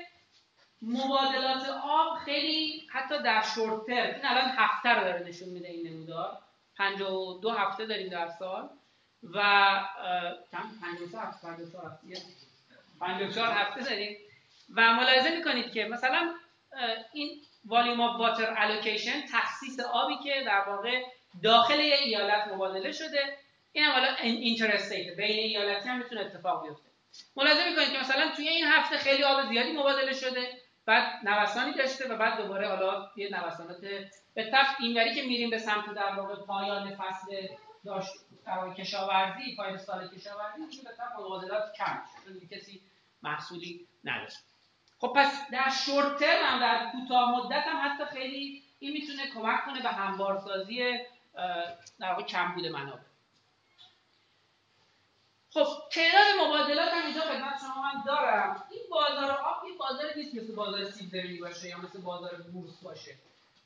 Speaker 1: مبادلات آب خیلی حتی در شورت این الان هفته رو داره نشون میده این نمودار. 52 هفته داریم در سال و کم 53 هفته 54 هفته 54 هفته داریم. و ملاحظه می‌کنید که مثلا این volume of water allocation تخصیص آبی که در واقع داخل یه ایالت مبادله شده این هم حالا interstate بین ایالتی هم می‌تونه اتفاق بیفته. ملاحظه می‌کنید که مثلا توی این هفته خیلی آب زیادی مبادله شده بعد نوسانی داشته و بعد دوباره حالا یه نوسانات به طب اینوری که میریم به سمت در واقع پایان فصل داشت کشاورزی پایان سال کشاورزی به طب مبادلات کم چون کسی محصولی نداشت. خب پس در شورت هم در کوتاه مدت هم حتی خیلی این می‌تونه کمک کنه به هموارسازی در واقع کمبود منابع. خب تعداد مبادلات هم اینجا خدمت شما من دارم. این بازار آب این بازار نیست مثل بازار سیب زمینی باشه یا مثل بازار بورس باشه.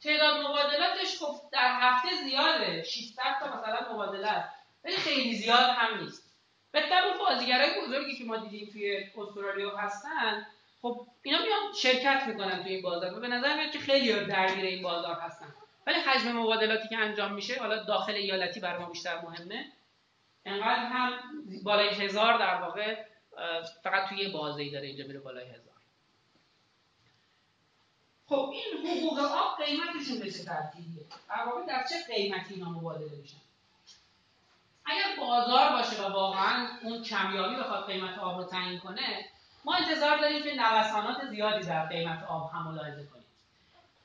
Speaker 1: تعداد مبادلاتش خب در هفته زیاده. 600 تا مثلا مبادله است ولی خیلی زیاد هم نیست. به اون بازیگرای بزرگی که ما دیدیم توی استرالیا هستن خب اینا میان شرکت می‌کنن توی این بازار. و به نظر میاد که خیلی درگیر این بازار هستن. ولی حجم مبادلاتی که انجام میشه حالا داخل ایالتی برای ما بیشتر مهمه. انقدر هم بالای هزار در واقع فقط توی بازی داره اینجا میره بالای هزار. خب این حقوق آب قیمتشون به چه ترتیبیه؟ در واقع در چه قیمتی اینا مبادله میشن؟ اگر بازار باشه و واقعا اون کمیابی بخواد قیمت آب رو تعیین کنه ما انتظار داریم که نوسانات زیادی در قیمت آب هم ملاحظه کنیم.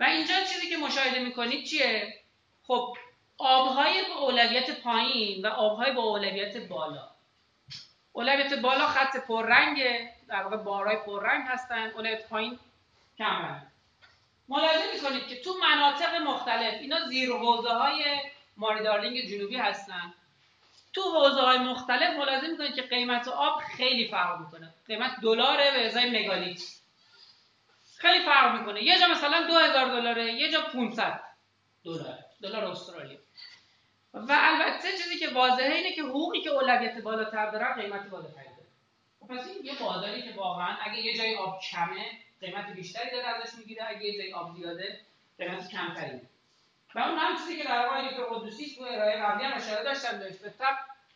Speaker 1: و اینجا چیزی که مشاهده می‌کنید چیه؟ خب آبهای با اولویت پایین و آبهای با اولویت بالا. اولویت بالا خط پررنگه در واقع بارهای پررنگ هستن اولویت پایین کم ملاحظه می‌کنید که تو مناطق مختلف اینا زیر حوزه های ماریدارلینگ جنوبی هستن. تو حوزه های مختلف ملاحظه می‌کنید که قیمت آب خیلی فرق می‌کنه. قیمت دلاره به ازای مگالیت. خیلی فرق می‌کنه. یه جا مثلا 2000 دلاره یه جا 500 دلار دلار استرالیا و البته چیزی که واضحه اینه که حقوقی که اولویت بالاتر دارن قیمت بالاتری داره. خب پس این یه بازاری که واقعا اگه یه جای آب کمه قیمت بیشتری داره ازش می‌گیره. اگه یه جای آب زیاده قیمت کمتری و اون هم چیزی که در واقع دکتر قدوسی تو ارائه قبلی هم اشاره داشتن بهش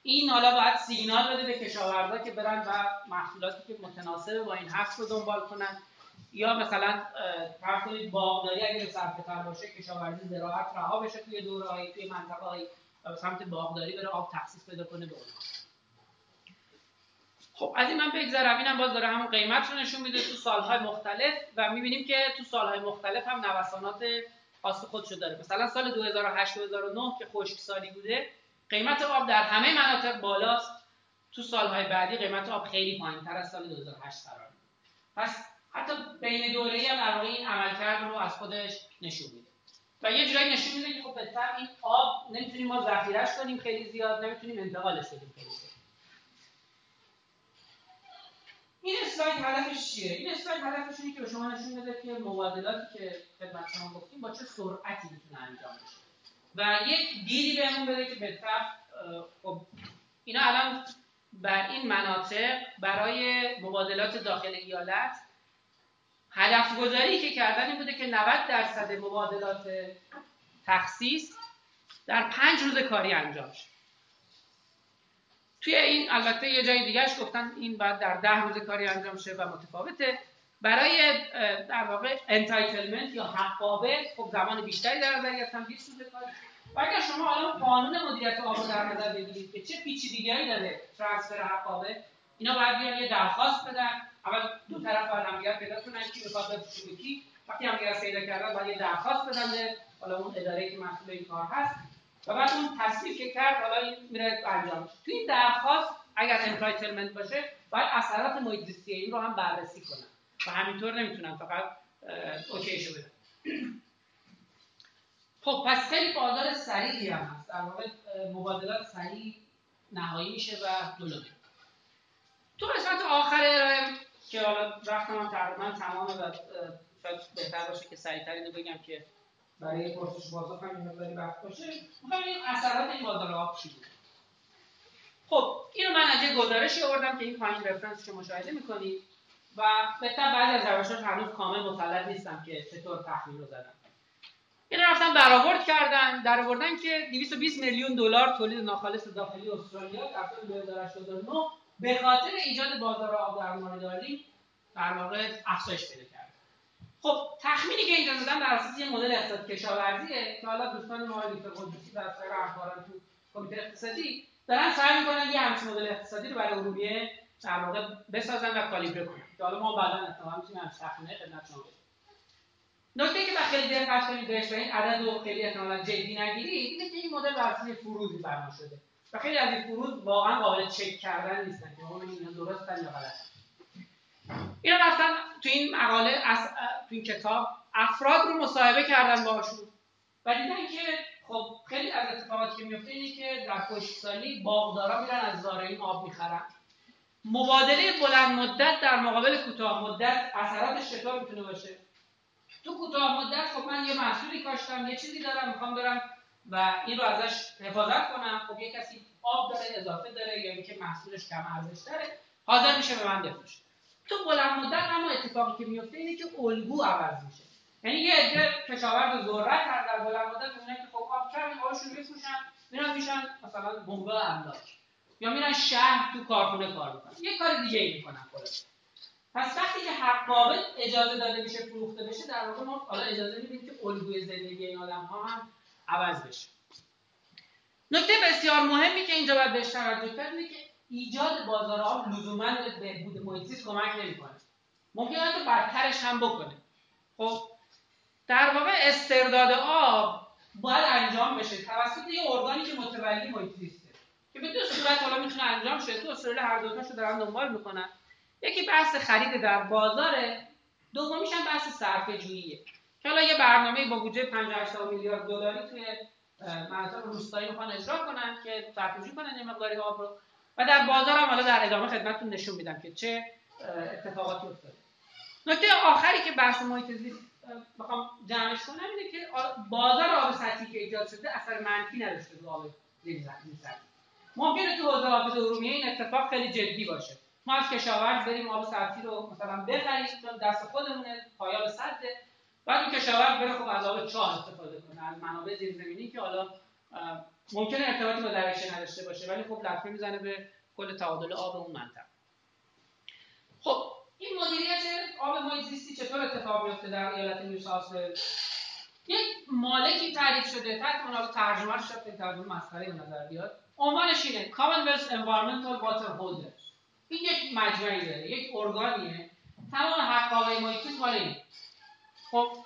Speaker 1: این حالا باید سیگنال بده به کشاورزا که برن و محصولاتی که متناسب با این هست رو دنبال کنن. یا مثلا فرض کنید باغداری اگه صرفه تر باشه کشاورزی زراعت رها بشه توی دوره‌ای توی منطقه‌های و به سمت باغداری بره آب تخصیص پیدا کنه به اونها خب از این من بگذرم. اینم باز داره همون قیمت رو نشون میده تو سالهای مختلف و می‌بینیم که تو سالهای مختلف هم نوسانات خاص خودشو داره. مثلا سال 2008 2009 که خشک سالی بوده قیمت آب در همه مناطق بالاست. تو سالهای بعدی قیمت آب خیلی پایین تر از سال 2008 قرار پس حتی بین دوره هم در این عملکرد رو از خودش نشون میده. و یه جایی نشون میده که خب بهتر این آب نمی‌تونیم ما ذخیرهش کنیم خیلی زیاد نمی‌تونیم انتقالش بدیم خیلی زیاد. این اسلاید هدفش چیه؟ این اسلاید هدفش اینه که به شما نشون بده که مبادلاتی که خدمت شما گفتیم با چه سرعتی می‌تونه انجام بشه. و یک دیدی بهمون بده که بهتر خب اینا الان بر این مناطق برای مبادلات داخل ایالت هدف گذاری که کردن این بوده که 90 درصد مبادلات تخصیص در پنج روز کاری انجام شد. توی این البته یه جای دیگهش گفتن این بعد در ده روز کاری انجام شه و متفاوته. برای در واقع entitlement یا حقابه خب زمان بیشتری در نظر گرفتن 20 روز کاری. و اگر شما الان قانون مدیریت آب رو در نظر بگیرید که چه پیچیدگیایی داره transfer حقابه اینا باید بیان یه درخواست بدن. اول دو طرف باید همدیگر پیدا کنن کی می‌خواد بفروشه کی. وقتی همدیگر پیدا کردن باید یه درخواست بدن به حالا اون اداره که مسئول این کار هست. و بعد اون تصویر که کرد حالا این میره انجام. تو این درخواست اگر entitlement باشه باید اثرات محیط این رو هم بررسی کنن. و همینطور نمی‌تونن فقط okay شو بدن. <clears throat> خب پس خیلی بازار سریعی هم هست. در واقع مبادلات سریع نهایی میشه و دلار تو قسمت آخر ارائه که حالا رفتم هم تقریبا تمامه و شاید بهتر باشه که سریعتر اینو بگم که برای پرسش بازار هم مقداری وقت باشه. می‌خوام این اثرات این بازار آب چی بود. خب اینو من از یه گزارشی آوردم که این پایین رفرنس که مشاهده می‌کنید و بهتر بعد از روشاش هنوز کامل مسلط نیستم که چطور تخمین رو زدم. این رفتن برآورد کردن در آوردن که 220 میلیون دلار تولید ناخالص داخلی استرالیا در سال 2009 به خاطر ایجاد بازار آب در ماریداری در واقع افزایش پیدا کرد. خب تخمینی که اینجا زدن بر اساس یه مدل اقتصاد کشاورزیه که حالا دوستان ما دکتر قدوسی و سایر همکاران تو کمیته اقتصادی دارن سعی می‌کنن یه همچین مدل اقتصادی رو برای ارومیه در واقع بسازن و کالیبره کنن. که حالا ما بعدا احتمالاً می‌تونیم از تخمینه خدمت شما نکته که خیلی دقت کنید بهش و این عدد رو خیلی احتمالاً جدی نگیرید اینه که این مدل بر اساس فروزی بنا شده. و خیلی از این فروز واقعا قابل چک کردن نیستن که ما اینا درستن یا غلط. اینا رفتن تو این مقاله از تو این کتاب افراد رو مصاحبه کردن باهاشون. و دیدن که خب خیلی از اتفاقاتی که میفته اینه که در خشکسالی باغدارا میرن از زارعین آب می‌خرن. مبادله بلند مدت در مقابل کوتاه مدت اثراتش چطور می‌تونه باشه. تو کوتاه مدت خب من یه محصولی کاشتم یه چیزی دارم می‌خوام برم و این رو ازش حفاظت کنم. خب یه کسی آب داره اضافه داره یا اینکه محصولش کم ارزش داره حاضر میشه به من بفروشه. تو بلند مدت اما اتفاقی که میفته اینه که الگو عوض میشه. یعنی یه عده کشاورز ذرت هر در بلند مدت می‌بینن که خب آب کم آبشون بفروشن میرن میشن مثلا بنگاه املاک یا میرن شهر تو کارخونه کار می‌کنن. یه کار دیگه ای می‌کنن خودشون. پس وقتی که حق اجازه داده میشه فروخته بشه در واقع ما حالا اجازه میدیم که الگوی زندگی این آدم ها هم عوض بشه. نکته بسیار مهمی که اینجا باید بهش توجه کرد اینه که ایجاد بازار آب لزوما به بهبود محیط کمک نمی‌کنه. ممکنه تو بدترش هم بکنه. خب در واقع استرداد آب باید انجام بشه توسط یه ارگانی که متولی محیط زیسته که به دو صورت حالا می‌تونه انجام شه. تو استرال هر دوتاشو دارن دنبال می‌کنن. یکی بحث خرید در بازاره دومیش هم بحث صرفه جوییه حالا یه برنامه با بودجه 50 میلیارد دلاری توی مناطق روستایی می‌خوان اجرا کنن که صرفه‌جویی کنن یه مقداری آب رو. و در بازار هم حالا در ادامه خدمتتون نشون میدم که چه اتفاقاتی افتاده. نکته آخری که بحث محیط زیست بخوام جمعش کنم اینه که بازار آب سطحی که ایجاد شده اثر منفی نداشته رو آب زیرزمینی ممکنه تو حوزه آب ارومیه این اتفاق خیلی جدی باشه. ما از کشاورز بریم آب سطحی رو مثلا بخریم چون دست خودمونه پایاب سده. بعد اون کشاورز بره خب از آب چاه استفاده کنه. از منابع زیرزمینی که حالا ممکنه ارتباطی با دریاچه نداشته باشه ولی خب لطمه می‌زنه به کل تعادل آب اون منطقه. خب این مدیریت آب محیط زیستی چطور اتفاق میفته در ایالت نیو یک مالکی تعریف شده. تحت عنوان ترجمه رو شاید ترجمه مسخره به نظر بیاد. عنوانش اینه Commonwealth Environmental Water Holder این یک مجمعی داره یک ارگانیه. تمام محیطی مال این. خب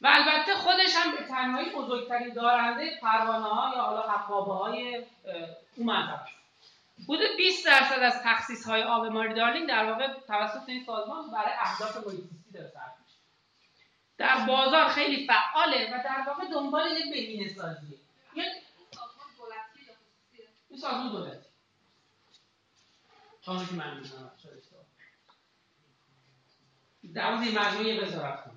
Speaker 1: و البته خودش هم به تنهایی بزرگترین دارنده پروانه ها یا حالا حقابه های اون منطقه حدود 20 درصد از تخصیص های آب ماری دارلینگ در واقع توسط این سازمان برای اهداف محیط‌زیستی داره صرف میشه. در بازار خیلی فعاله و در واقع دنبال یک بهینه سازیه این سازمان دولتی. تا که من می‌دونم در مجموعه وزارت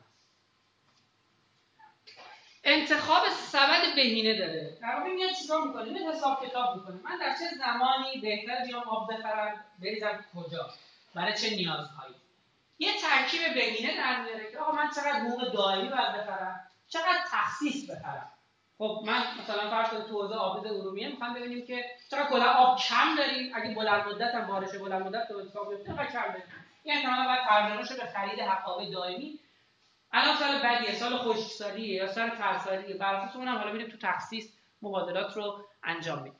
Speaker 1: انتخاب سبد بهینه داره. در واقع میاد چیکار می‌کنه؟ میاد حساب کتاب می‌کنه. من در چه زمانی بهتر بیام آب بخرم بریزم کجا؟ برای چه نیازهایی؟ یه ترکیب بهینه در میاره که آقا من چقدر حقوق دائمی باید بخرم؟ چقدر تخصیص بخرم؟ خب من مثلا فرض کنید تو حوزه آبد ارومیه می‌خوام ببینیم که چقدر کلا آب کم داریم. اگه بلند مدت هم بارش بلند مدت تو حساب بیفته چقدر کم داریم؟ این احتمالاً باید ترجمه به خرید حقابه دائمی الان سال بعدیه سال خشکسالیه یا سال ترسالیه بر اساس اونم حالا میریم تو تخصیص مبادلات رو انجام میدیم.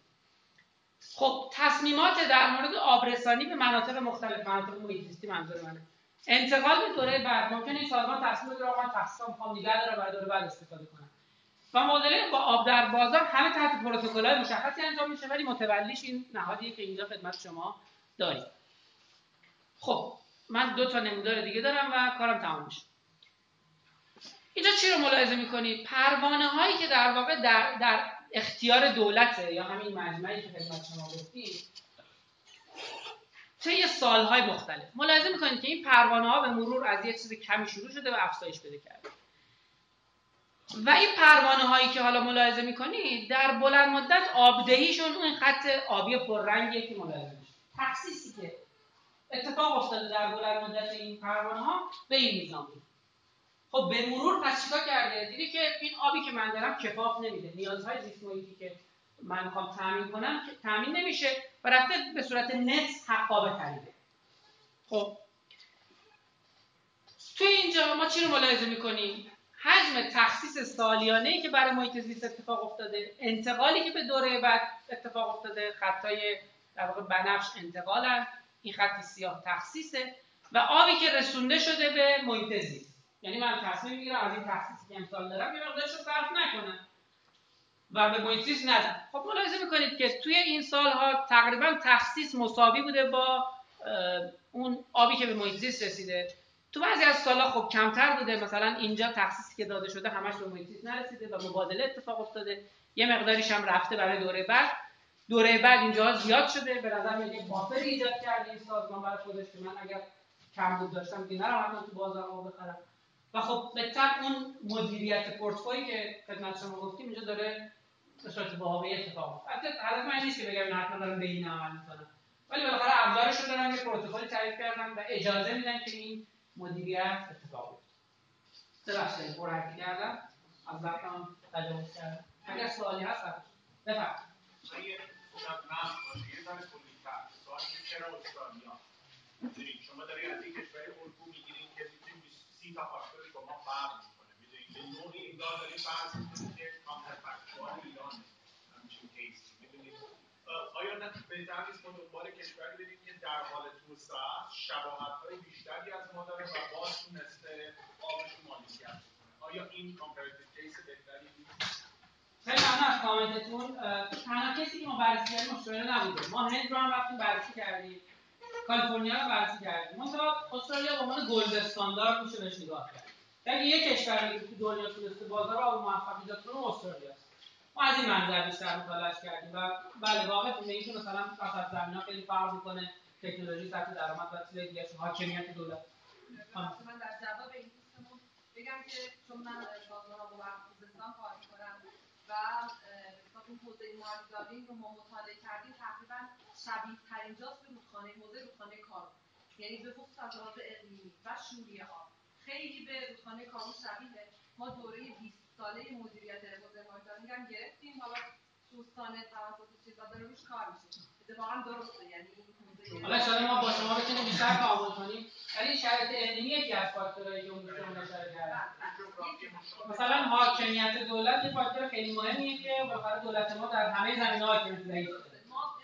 Speaker 1: خب تصمیمات در مورد آبرسانی به مناطق مختلف مناطق محیط منظور منه. انتقال به دوره بعد ممکنه این سازمان تصمیم بگیره آقا من تخصیصم می‌خوام نگه دارم برای دوره بعد استفاده کنم. و مدل با آب در بازار همه تحت پروتکل‌های مشخصی انجام میشه ولی متولیش این نهادیه که اینجا خدمت شما داریم. خب من دو تا نمودار دیگه دارم و کارم تمام میشه. اینجا چی رو ملاحظه می‌کنید پروانه هایی که در واقع در, در اختیار دولته یا همین مجمعی که خدمت شما گفتیم طی سالهای مختلف. ملاحظه می‌کنید که این پروانه ها به مرور از یک چیز کمی شروع شده و افزایش پیدا کرده. و این پروانه هایی که حالا ملاحظه می‌کنید در بلند مدت آبدهیشون اون خط آبی پررنگیه که ملاحظه میشه تخصیصی که اتفاق افتاده در بلند مدت این پروانه ها به این میزان بود. خب به مرور پس چیکار کرده؟ دیدی که این آبی که من دارم کفاف نمیده. نیازهای زیست محیطی که من می‌خوام تامین کنم تامین نمیشه و رفته به صورت نت حقابه خریده خب. توی اینجا ما چی رو ملاحظه می‌کنیم؟ حجم تخصیص سالیانه ای که برای محیط زیست اتفاق افتاده انتقالی که به دوره بعد اتفاق افتاده خطای در واقع بنفش انتقالن. این خط سیاه تخصیصه و آبی که رسونده شده به محیط زیست. یعنی من تصمیم می‌گیرم از این تخصیصی که امسال دارم یه مقدارش رو صرف نکنم و به محیط ندم خب ملاحظه می‌کنید که توی این سالها تقریبا تخصیص مساوی بوده با اون آبی که به محیط رسیده. تو بعضی از سالها خب کمتر بوده. مثلا اینجا تخصیصی که داده شده همش به محیط نرسیده و مبادله اتفاق افتاده. یه مقداریش هم رفته برای دوره بعد. دوره بعد اینجا زیاد شده. به نظر میاد یک بافر ایجاد کرده این سازمان برای خودش که من اگر کم بود داشتم که نرم تو بازار بخرم. و خب به اون مدیریت پورتفولی که خدمت شما گفتیم اینجا داره به صورت واقعی اتفاق البته هدف من نیست که بگم حتما دارم به این عمل می‌کنم. ولی بالاخره ابزارش رو دارن یه پروتکلی تعریف کردن و اجازه میدن که این مدیریت اتفاق بیفته. ببخشید پر کردم. از وقتم تجاوز کردم. اگر سوالی هست بفرمایید. چرا استرالیا؟ شما دارید از این کشور اروپا می‌گیرید که سی تا فرق می‌کنه. می‌دونید به نوعی انگار دارید فرض می‌کنید که ایران همچین case ی آیا نه بهتر نیست ما دنبال کشوری بریم که در حال توسعه شباهت های بیشتری از ما داره و باز تونسته آبش مالکیت
Speaker 2: آیا این comparative case بهتری
Speaker 1: خیلی ممنون از کامنتتون تنها case ی که ما بررسی کردیم استرالیا نبوده. ما هند رو هم رفتیم بررسی کردیم. کالیفرنیا رو بررسی کردیم. مثلا استرالیا به عنوان gold standard میشه بهش نگاه کرد اگه یک کشوری تو دنیا تونسته بازار آب موفقیت کنه استرالیا است. ما از این منظر بیشتر مطالعه کردیم و بله واقعا تو اینکه مثلا وسط زمین خیلی فرق می‌کنه تکنولوژی سطح درآمد و چیز دیگه حاکمیت دولت.
Speaker 3: من در جواب این دوستمون بگم که چون من بازار آب و خوزستان کار می‌کنم و اون حوزه مالیدارینگ رو ما مطالعه کردیم تقریبا شبیه ترین جاست به رودخانه حوزه رودخانه کارو یعنی به خصوص از لحاظ اقلیمی و شوریه ها خیلی به رودخانه کارو شبیه. ما دوره 20 ساله مدیریت حوزه مالیدارینگ هم گرفتیم. حالا دوستان توسط چیزا داره روش کار میشه. اتفاقا درسته. یعنی
Speaker 1: حالا شاید ما با شما بتونیم بیشتر تعامل کنیم. ولی شرایط اقلیمی یکی از فاکتورهایی که اون اشاره کردن مثلا حاکمیت دولت یه فاکتور خیلی مهمیه که بالاخره دولت ما در همه زمینه حاکمیت ضعیف
Speaker 3: ما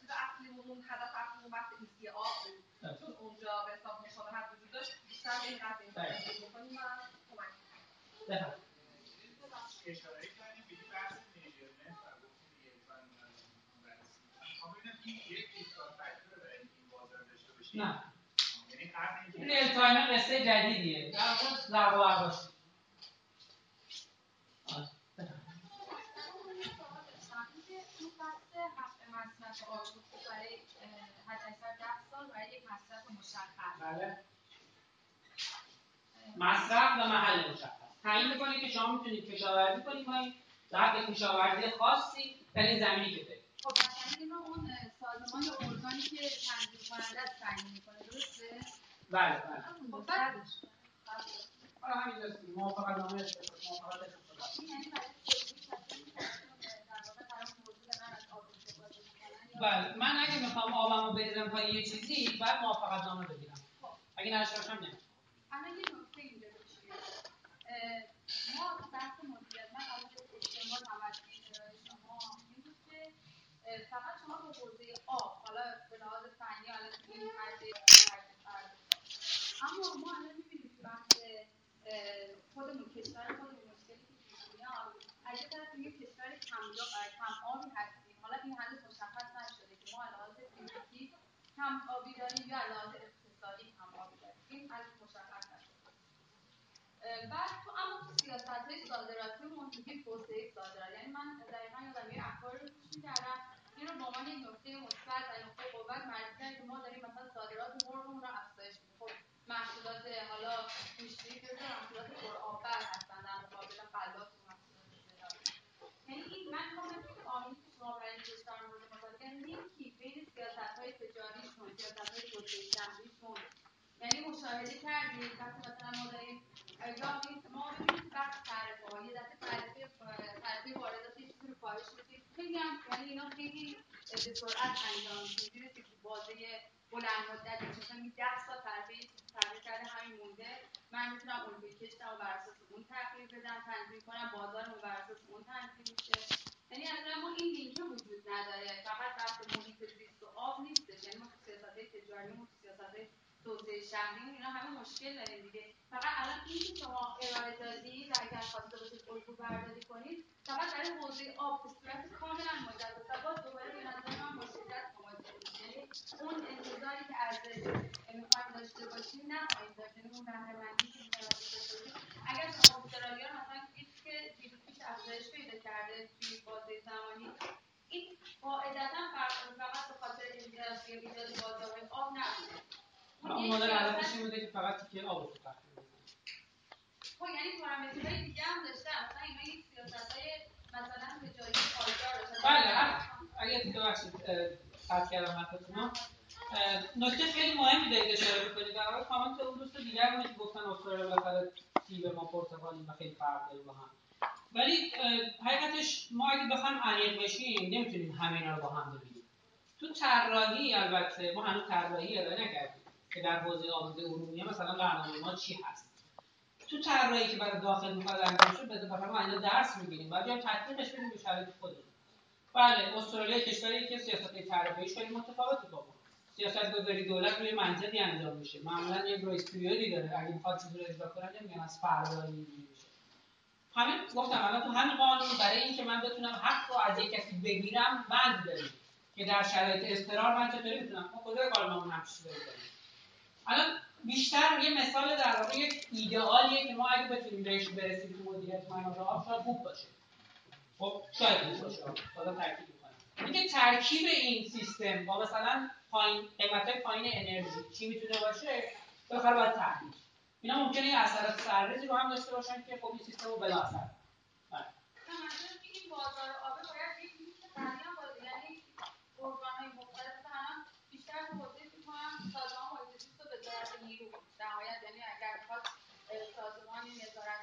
Speaker 3: چیز اصلیمون هدف اصلیمون بحث ایستی آب بود. چون اونجا به حساب این
Speaker 2: این این
Speaker 1: نه
Speaker 2: یعنی
Speaker 1: ریل تایم قصه جدیدیه در واقع ضرب و برداشت
Speaker 4: برای حد اکثر 10 سال برای یک مصرف مشخص
Speaker 1: بله مصرف و محل مشخص. تعیین می‌کنید که شما می‌تونید کشاورزی کنید کنید در کشاورزی خاصی در این زمینی که دارید.
Speaker 4: خب مثلا اینو اون سازمان یا ارگانی که تنظیم کننده است تعیین می‌کنه درسته؟
Speaker 1: بله بله.
Speaker 4: خب
Speaker 1: حالا همین دست موافقت نامه موافقت
Speaker 4: یعنی
Speaker 1: بله. من اگه می‌خوام آبمو بگیرم پای یه چیزی باید موافقت نامه بگیرم. اگه نشه باشم نمیشه
Speaker 4: اما یه نکته اینجا ما بحث مدیریت من اجتماع توجه شما این که فقط شما به حوزه آب حالا به لحاظ فنی حالا این اما ما الان می‌بینیم که خودمون کشور خودمون مشکلی که میاد از یه طرف یه آبی هستیم حالا این هنوز مشخص نشده که ما لحاظ فیزیکی کم آبی داریم یا لحاظ اقتصادی کم آبی داریم این مشخص نشده بعد یعنی مشاهده کردید وقتی مثلا ما داریم یا ما ببینید وقت تعرفه یه دفعه تعرفه تعرفه واردات یه چیزی رو کاهش بدید خیلی هم یعنی اینا خیلی به سرعت انجام میشه که بازه بلند مدت مثلا 10 سال تعرفه تعریف کرده همین مونده من می‌تونم الگوی کشتم و بر اساس اون تغییر بدم تنظیم کنم بازارمو بر اساس اون تنظیم میشه یعنی اصلا ما این لینک وجود نداره. فقط بحث محیط زیست و آب نیستش یعنی ما تو سیاست تجاری و سیاست توسعه شهری اینا همه مشکل داریم دیگه. فقط الان این که شما ارائه دادید اگر خواسته باشید الگو برداری کنید فقط برای حوزه آب به صورت کاملا مجدد و باز دوباره به نظر من با شدت مواجه یعنی اون انتظاری که ارزش می‌خوایم داشته باشیم نخواهیم داشت. یعنی اون بهرهمندی که می‌خوایم داشته باشیم. اگر شما استرالیا مثلا دیدید که دیروز پیش افزایش پیدا کرده توی بازه زمانی این قاعدتا فقط به خاطر ایجاد بازار آب نبوده.
Speaker 1: مدل هدفش این بوده که فقط تیکه آب رو
Speaker 4: خب یعنی پارامترهای دیگه هم داشته. مثلا اینا یک سیاست‌های مثلا تجاری پایدار
Speaker 1: بله اگه تو ببخشید قطع کردم مطلبتون نکته خیلی مهمی دارید اشاره می‌کنید در واقع کامنت اون دوست دیگر بود که گفتن استرالیا بالاخره سیب ما پرتقالیم و خیلی فرق داریم با هم. ولی حقیقتش ما اگه بخوایم عمیق بشیم نمی‌تونیم همه اینا رو با هم ببینیم. تو طراحی البته ما هنوز طراحی ارائه نکردیم. که در حوزه آموزه عمومی مثلا برنامه ما چی هست؟ تو طراحی که برای داخل می‌خواد انجام شه به ما اینجا درس می‌گیریم. بعد بیایم تطبیقش بدیم به شرایط خودمون. بله استرالیا کشوری که سیاست طراحیش خیلی متفاوته با ما. سیاست گذاری دولت روی منطقی انجام میشه. معمولا یه گریس پیریودی داره. اگه می‌خواد چیزی رو اجرا کنه نمیگن از فردا میشه همین گفتم الان تو همین قانون برای اینکه من بتونم حق رو از یک کسی بگیرم بند داریم. که در شرایط اضطرار من چطوری می‌تونم؟ ما کجای قانون همچین چیزی الان بیشتر یه مثال در واقع یک ایدئالیه که ما اگه بتونیم بهش برسیم تو مدیریت منابع آب شاید خوب باشه. خب شاید خوب باشه. حالا ترکیب می‌کنم اینکه ترکیب این سیستم با مثلا پایین قیمت پایین انرژی چی می‌تونه باشه بالاخره باید تحلیل. اینا ممکنه اثرات سرریزی رو هم داشته باشن که خب این سیستم رو بلا اثر
Speaker 4: بله. این بازار آب باید یک یعنی ارگان‌های مختلف بیشتر توضیح می‌کنم سازمان محیط زیست و وزارت نیرو نهایت یعنی اگر می‌خواد سازمانی نظارت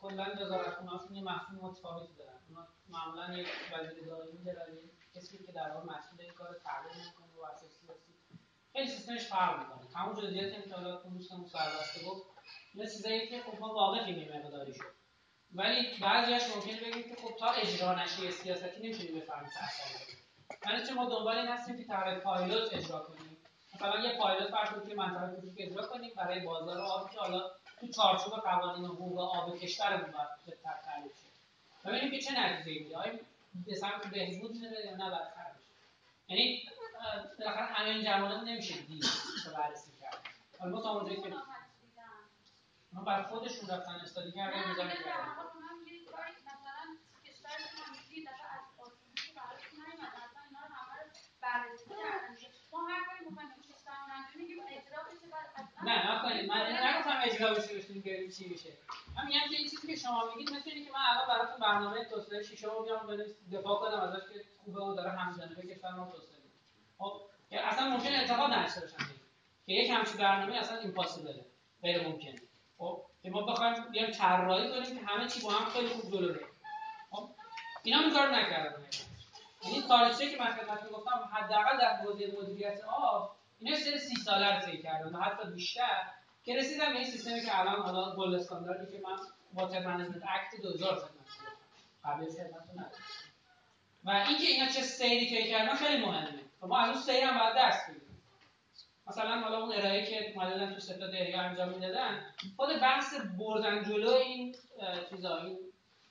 Speaker 1: کلا وزارتخونه‌هاشون یه مفهوم متفاوتی دارن. اونا معمولا یک وزیر دائمی دارن کسی که در واقع مسئول این کار تغییر می‌کنه و اساسی سیاسی. خیلی سیستمش فرق می‌کنه. همون جزئیات که حالا تو دوستمون سربسته گفت اینا چیزایی که خب ما واقفیم یه مقداری شد. ولی بعضیش ممکنه بگیم که خب تا اجرا نشه سیاستی نمی‌تونیم بفهمیم چه اثری چه ما دنبال این هستیم که طرح پایلوت اجرا کنیم. مثلا یه پایلوت فرض کنید که منطقه کوچیک اجرا کنیم برای بازار آب که حالا تو چارچوب قوانین حقوق آب کشورمون باید بهتر تعریف شه ببینیم که چه نتیجه میده. آیا به سمت بهبود میره یا نه بدتر میشه؟ یعنی بالاخره همه این جوانب نمیشه دید که بررسی کرد. حالا ما تا اونجایی که ما بر خودشون رفتن استادی کردن میزان کردن. ما هر نه نکنید من نگفتم اجرا بشه بشین بریم چی میشه. من میگم که این چیزی که شما میگید مثل اینه که من الان براتون برنامه توسعه شیشه رو بیام دفاع کنم ازش که خوبه و داره همزنه کشور ما توسعه خب اصلا ممکن اعتقاد نداشته باشم که یک همچین برنامه اصلا ایمپاسیبله غیر ممکنه. خب که ما بخوایم بیایم طراحی کنیم که همه چی با هم خیلی خوب جلو بره خب اینا این کار نکردن. یعنی کارچه که من خدمتتون گفتم حداقل در حوزه مدیریت آب اینا سر سی ساله رو طی کردن و حتی بیشتر که رسیدم به این سیستمی که الان حالا gold standard ی که من Water Management Act 2000 خدمت قبلش خدمتتون و اینکه اینا چه سیری طی کردن خیلی مهمه. و ما از اون سیر هم باید درس بگیریم مثلا حالا اون ارائه که اومدن تو ستا دهیا انجام می‌دادن خود بحث بردن جلو این چیزا این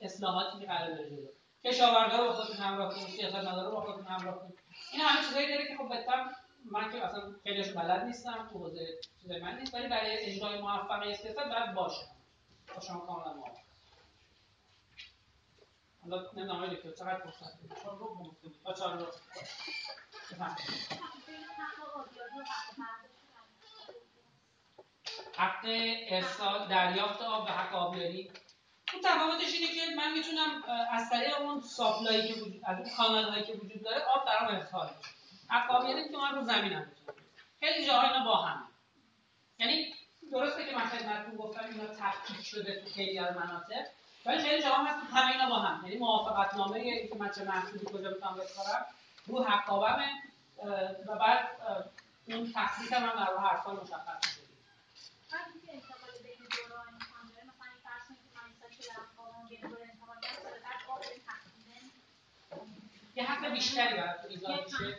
Speaker 1: اصلاحاتی که قرار بره جلو. کشاورزا رو با خودتون همراه کنید سیاستمدارا رو با خودتون همراه کنید این همه چیزایی داره که خب بهتر من که اصلا خیلیش بلد نیستم تو حوزه چیزای من نیست ولی برای اجرای موفق سیاست باید باشه. با شما کاملا موافق. حالا نمی‌دونم آقای دکتر چقدر فرصت چهار رو گفته بود چهار رو. حق ارسال دریافت آب و حق آبیاری. اون تفاوتش اینه که من می‌تونم از طریق اون ساپلایی که وجود از اون کانال هایی که وجود داره آب برام ارسال بشه اقابیلی که من رو زمین هم خیلی جاها اینا با هم. یعنی درسته که من خدمتتون گفتم اینا تفکیک شده تو خیلی از مناطق ولی خیلی جاها هست همه اینا با هم. یعنی موافقت نامه ای که من چه محصولی کجا می‌تونم بکارم رو حقابمه و بعد اون تخصیص هم هم در هر سال مشخص میشه یه حق بیشتری برای ایجاد میشه.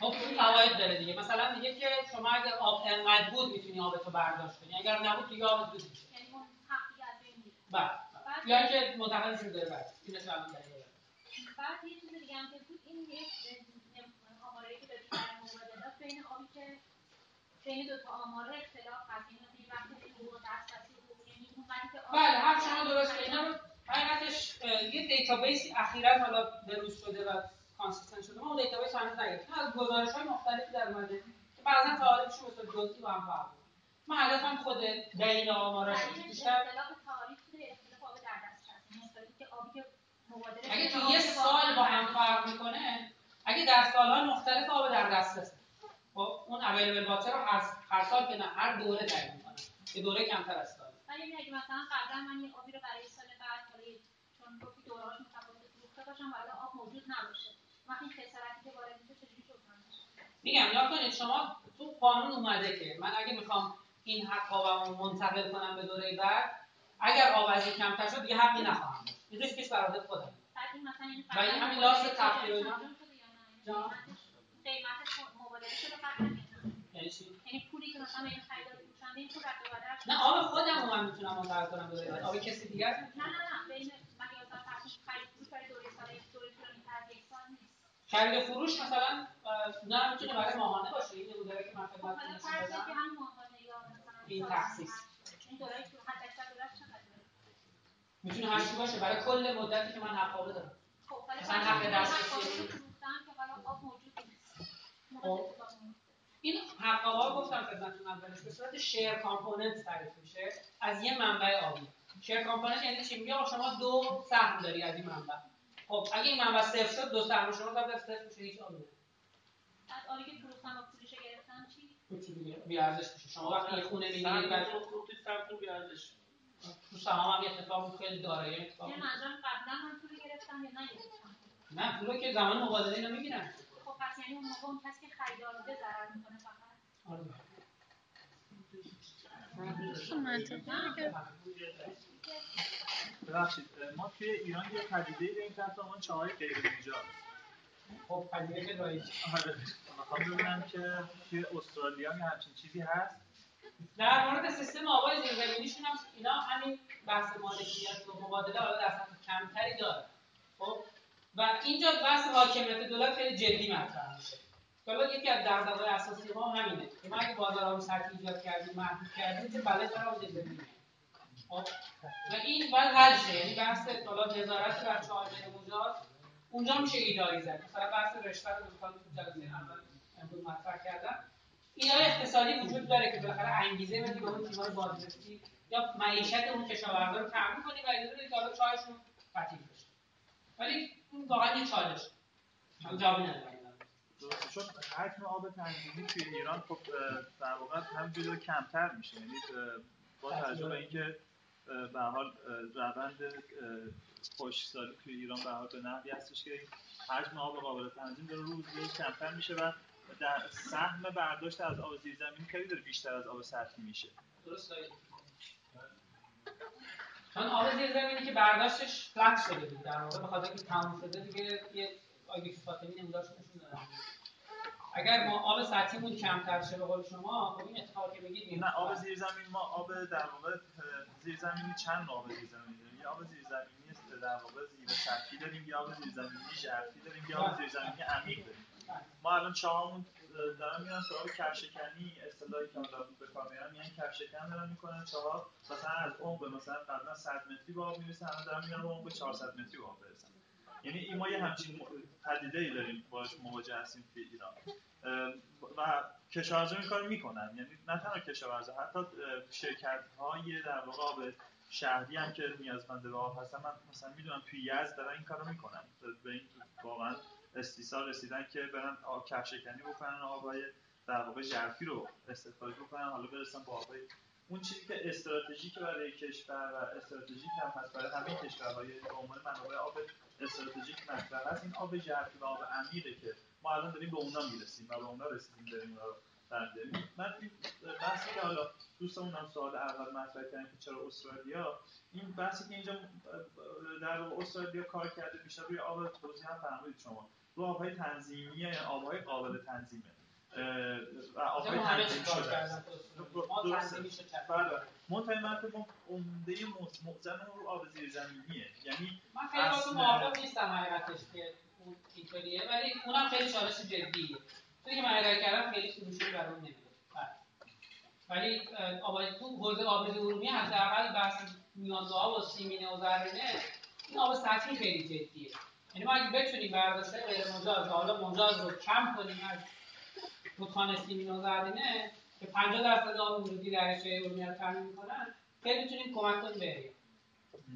Speaker 1: خب این فواید داره دیگه. مثلا میگه که شما اگر آب انقدر بود می‌تونی آبتو برداشت کنی. اگر نبود دیگه آب زود میشه یعنی بله. یا که منتقل شده بعد این مثلا
Speaker 4: بعد یه چیز دیگه هم که بود این آماره که مبادلات بین آبی که بین دو تا آمار اختلاف هست. این مثلا وقتی حقوق دسترسی یعنی اون که
Speaker 1: بله هم شما درست اینا رو حقیقتش یه database ی اخیرا حالا بروز شده و consistent شده. ما اون database هنوز نگرفتیم از گزارش های مختلفی در اومده که بعضا تعاریفش به صورت جزئی با هم فرق ما هدفم خود دلیل آمارش بیشتر اگه تو یه سال با هم فرق می‌کنه اگه در سالهای مختلف آب در دسترس. خب اون available water رو هر, هر سال که نه هر دوره تعیین می‌کنن یه دوره کمتر از سال.
Speaker 4: ولی اگه مثلا قبلا من یه آبی رو برای سال بعد حالا چون گفتی دورهاش متفاوت فروخته باشم و الان آب موجود نباشه. وقتی این خسارتی که وارد میشه چجوری
Speaker 1: میگم یا کنید شما تو قانون اومده که من اگه می‌خوام این حق آبم منتقل کنم به دوره بعد اگر آب از این کمتر شد دیگه حقی نخواهم داشت. این ریسکش برای خودم.
Speaker 4: این
Speaker 1: و این همین لاس
Speaker 4: نه؟
Speaker 1: جان؟ یعنی چی؟
Speaker 4: یعنی پولی که مثلا این خریدار فروشنده این پول رد و بدل شده.
Speaker 1: نه آب خودم رو من می‌تونم منتقل کنم دوره بعد. آب کسی دیگر؟
Speaker 4: نه نه نه بین مگه مثلا فرض خرید فروش برای دوره سال دوره طولانی تر از یک سال نیست
Speaker 1: خرید فروش مثلا نه می‌تونه برای ماهانه باشه. این دوره که من خدمت این تخصیص. می‌تونه هشت باشه. برای کل مدتی که من حق آب دارم.
Speaker 4: خب
Speaker 1: مثلا حق دسترسی. این حق آبا گفتم خدمتتون اولش. به صورت شیر کامپوننت تعریف میشه. از یه منبع آبی. شیر کامپوننت یعنی چی؟ میگه شما دو سهم داری از این منبع. خب اگه این منبع صفر شد دو سهم شما ضرب صفر میشه هیچ آبی
Speaker 4: آبی که فروختن با پولش گرفتن چی؟
Speaker 1: می‌تونی بی ارزش میشه. شما وقتی یه خونه می‌گیرید بعد
Speaker 5: فروختی سمت بیارزش
Speaker 1: تو سهام هم اتفاق خیلی داره یه اتفاق
Speaker 4: یه منظورم قبلا من پول گرفتم یا نگرفتم
Speaker 1: نه پولو که زمان مبادله اینو می‌گیرن.
Speaker 4: خب پس یعنی اون موقع اون کسی که خریدار بوده ضرر می‌کنه فقط؟
Speaker 1: آره.
Speaker 2: ببخشید ما توی ایران یه پدیده داریم تحت عنوان چاهای غیر نجات
Speaker 1: خب که رایج
Speaker 2: آره می‌خوام ببینم که توی استرالیا هم یه همچین چیزی هست؟
Speaker 1: در مورد سیستم آبای زیرزمینیشون هم اینا همین بحث مالکیت و مبادله حالا در سطح کمتری داره. خب؟ و اینجا بحث حاکمیت دولت خیلی جدی مطرح میشه. حالا یکی از دغدغه‌های اساسی ما همینه. که ما اگه بازار آب سطحی ایجاد کردیم محدود کردیم که بلای سر زیرزمینی و این باید حل شه. یعنی بحث حالا نظارت بر چهار غیر مجاز اونجا میشه ایداری زد. مثلا بحث رشوه رو مثلا تو جلسه اول امروز مطرح کردم. اینا اقتصادی وجود داره که بالاخره انگیزه بدی به اون تیمار بازرسی یا معیشت اون کشاورزا رو تامین کنی و اجازه بدی که چایشون قطعی بشه. ولی این واقعا یه چالش. جوابی ندارم
Speaker 2: درسته چون حجم آب تنظیمی توی ایران خب در واقع همینجوری کمتر میشه. یعنی با توجه به اینکه به حال روند خشکسالی توی ایران به حال به نحوی هستش که حجم آب قابل تنظیم داره روز روز کمتر میشه و در سهم برداشت از آب زیرزمینی خیلی داره بیشتر از آب سطحی میشه.
Speaker 1: درست چون آب زیرزمینی که برداشتش فلت شده بود در واقع به خاطر اینکه تموم شده دیگه یه آگیس فاطمی نمودارش نشون اگر ما آب سطحیمون کمتر شه به قول شما خب این اتفاقی که میگید
Speaker 2: نه آب زیرزمین ما آب در واقع اه، زیرزمینی چند آب زیرزمینی داریم؟ یه آب زیرزمینی است در واقع زیر سطحی داریم یه آب زیرزمینی ژرفی داریم یه آب زیرزمینی عمیق داریم. ما الان چاهامون اه، دارن میرن سراغ کفشکنی اصطلاحی که حالا به کار میارن میگن کفشکن دارن می‌کنن چاها مثلا از عمق مثلا قبلا 100 متری به آب می‌رسن الان دارن میرن به عمق 400 متری به آب برسن یعنی ما یه همچین پدیده ای داریم باش مواجه هستیم توی ایران. و کشاورزا این کار می‌کنن. یعنی نه تنها کشاورزا حتی شرکت های در واقع آب شهری هم که نیازمند به آب هستن من مثلا می‌دونم توی یزد دارن این کارو می‌کنن. به این واقعا استیصال رسیدن که برن آب کفشکنی بکنن آبای در واقع ژرفی رو استخراج بکنن حالا برسن با آبای اون چیزی که استراتژیک برای کشور و استراتژیک هم هست برای همه کشورهای به عنوان منابع آب استراتژیک مطرح هست این آب ژرفی و آب عمیقه که ما الان داریم به اونا می‌رسیم و به اونا رسیدیم داریم اونا رو برداریم من بحثی که حالا دوستمون هم سوال اول مطرح کردن که چرا استرالیا این بحثی که اینجا در استرالیا کار کرده بیشتر روی آب توضیح هم فرمودید شما. رو آبهای تنظیمی یا آبهای قابل تنظیمه.
Speaker 1: کردیم.
Speaker 2: بله. منتهی مرتب عمده معظممون رو آب زیرزمینیه یعنی
Speaker 1: من خیلی با تو
Speaker 2: اصل-
Speaker 1: موافق نیستم حقیقتش که اون اینطوریه ولی اونم خیلی چالش جدیه. چیزی که من ارائه کردم خیلی برام نمیده بله. ولی اه، آب تو حوزه آبی ارومیه حداقل بحث میانزوها و سیمینه و زرینه این آب سطحی خیلی جدیه. یعنی ما اگه بتونیم برداشت غیر مجاز حالا مجاز رو کم کنیم از رودخانه سیمینه و زرینه که 50 درصد آب ورودی دریاچه ارومیه رو تامین می‌کنن خیلی می‌تونیم کمک کنیم به.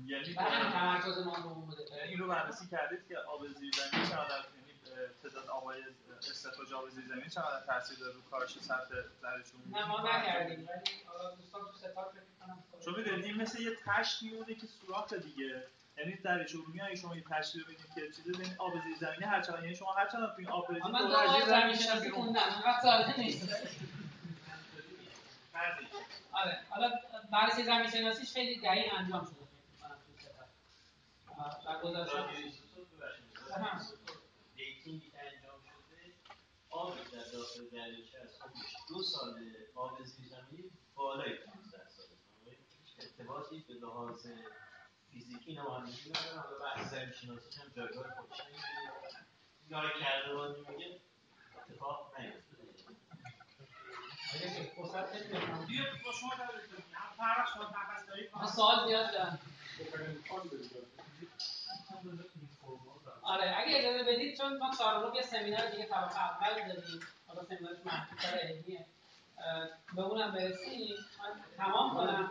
Speaker 2: یعنی
Speaker 1: تمرکز ما رو بوده.
Speaker 2: این رو بررسی کردید که آب زیرزمینی چقدر یعنی تعداد آبای استخراج آب زیرزمینی چقدر تاثیر داره رو کاهش سطح دریاچه
Speaker 1: نه ما نکردیم. ولی حالا دوستان تو ستار فکر کنم
Speaker 2: چون می‌دونید مثل یه تشت میمونه که سوراخ دیگه. یعنی دریاچه ارومیه اگه شما یه تشت ببینید که چیزی ببین آب زیرزمینی هر چقدر یعنی شما هر چقدر تو این آب برید
Speaker 1: من دو
Speaker 2: زیر
Speaker 1: زمین شناسی. خوندم انقدر ساده نیست. <laughs> آره حالا بررسی زمین شناسیش خیلی دقیق انجام شده. و گزارشات هم.
Speaker 5: دیتینگ انجام شده آب در داخل دریاچه از خودش دو سال آب زیرزمینی بالای 15 سال. هیچ ارتباطی به لحاظ فیزیکی نه مهندسی نداره حالا بحث زمین شناسی هم جایگاه خودش نمی‌گیره نگاه کرده بادی میگه اتفاق نیفتاده
Speaker 1: من سوال زیاد دارم. آره اگه اجازه بدید چون ما چهارم یه سمینار دیگه طبقه اول داریم. حالا سمینارش محدودتر علمیه. به اونم برسیم. من تمام کنم.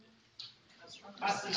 Speaker 1: Obrigado.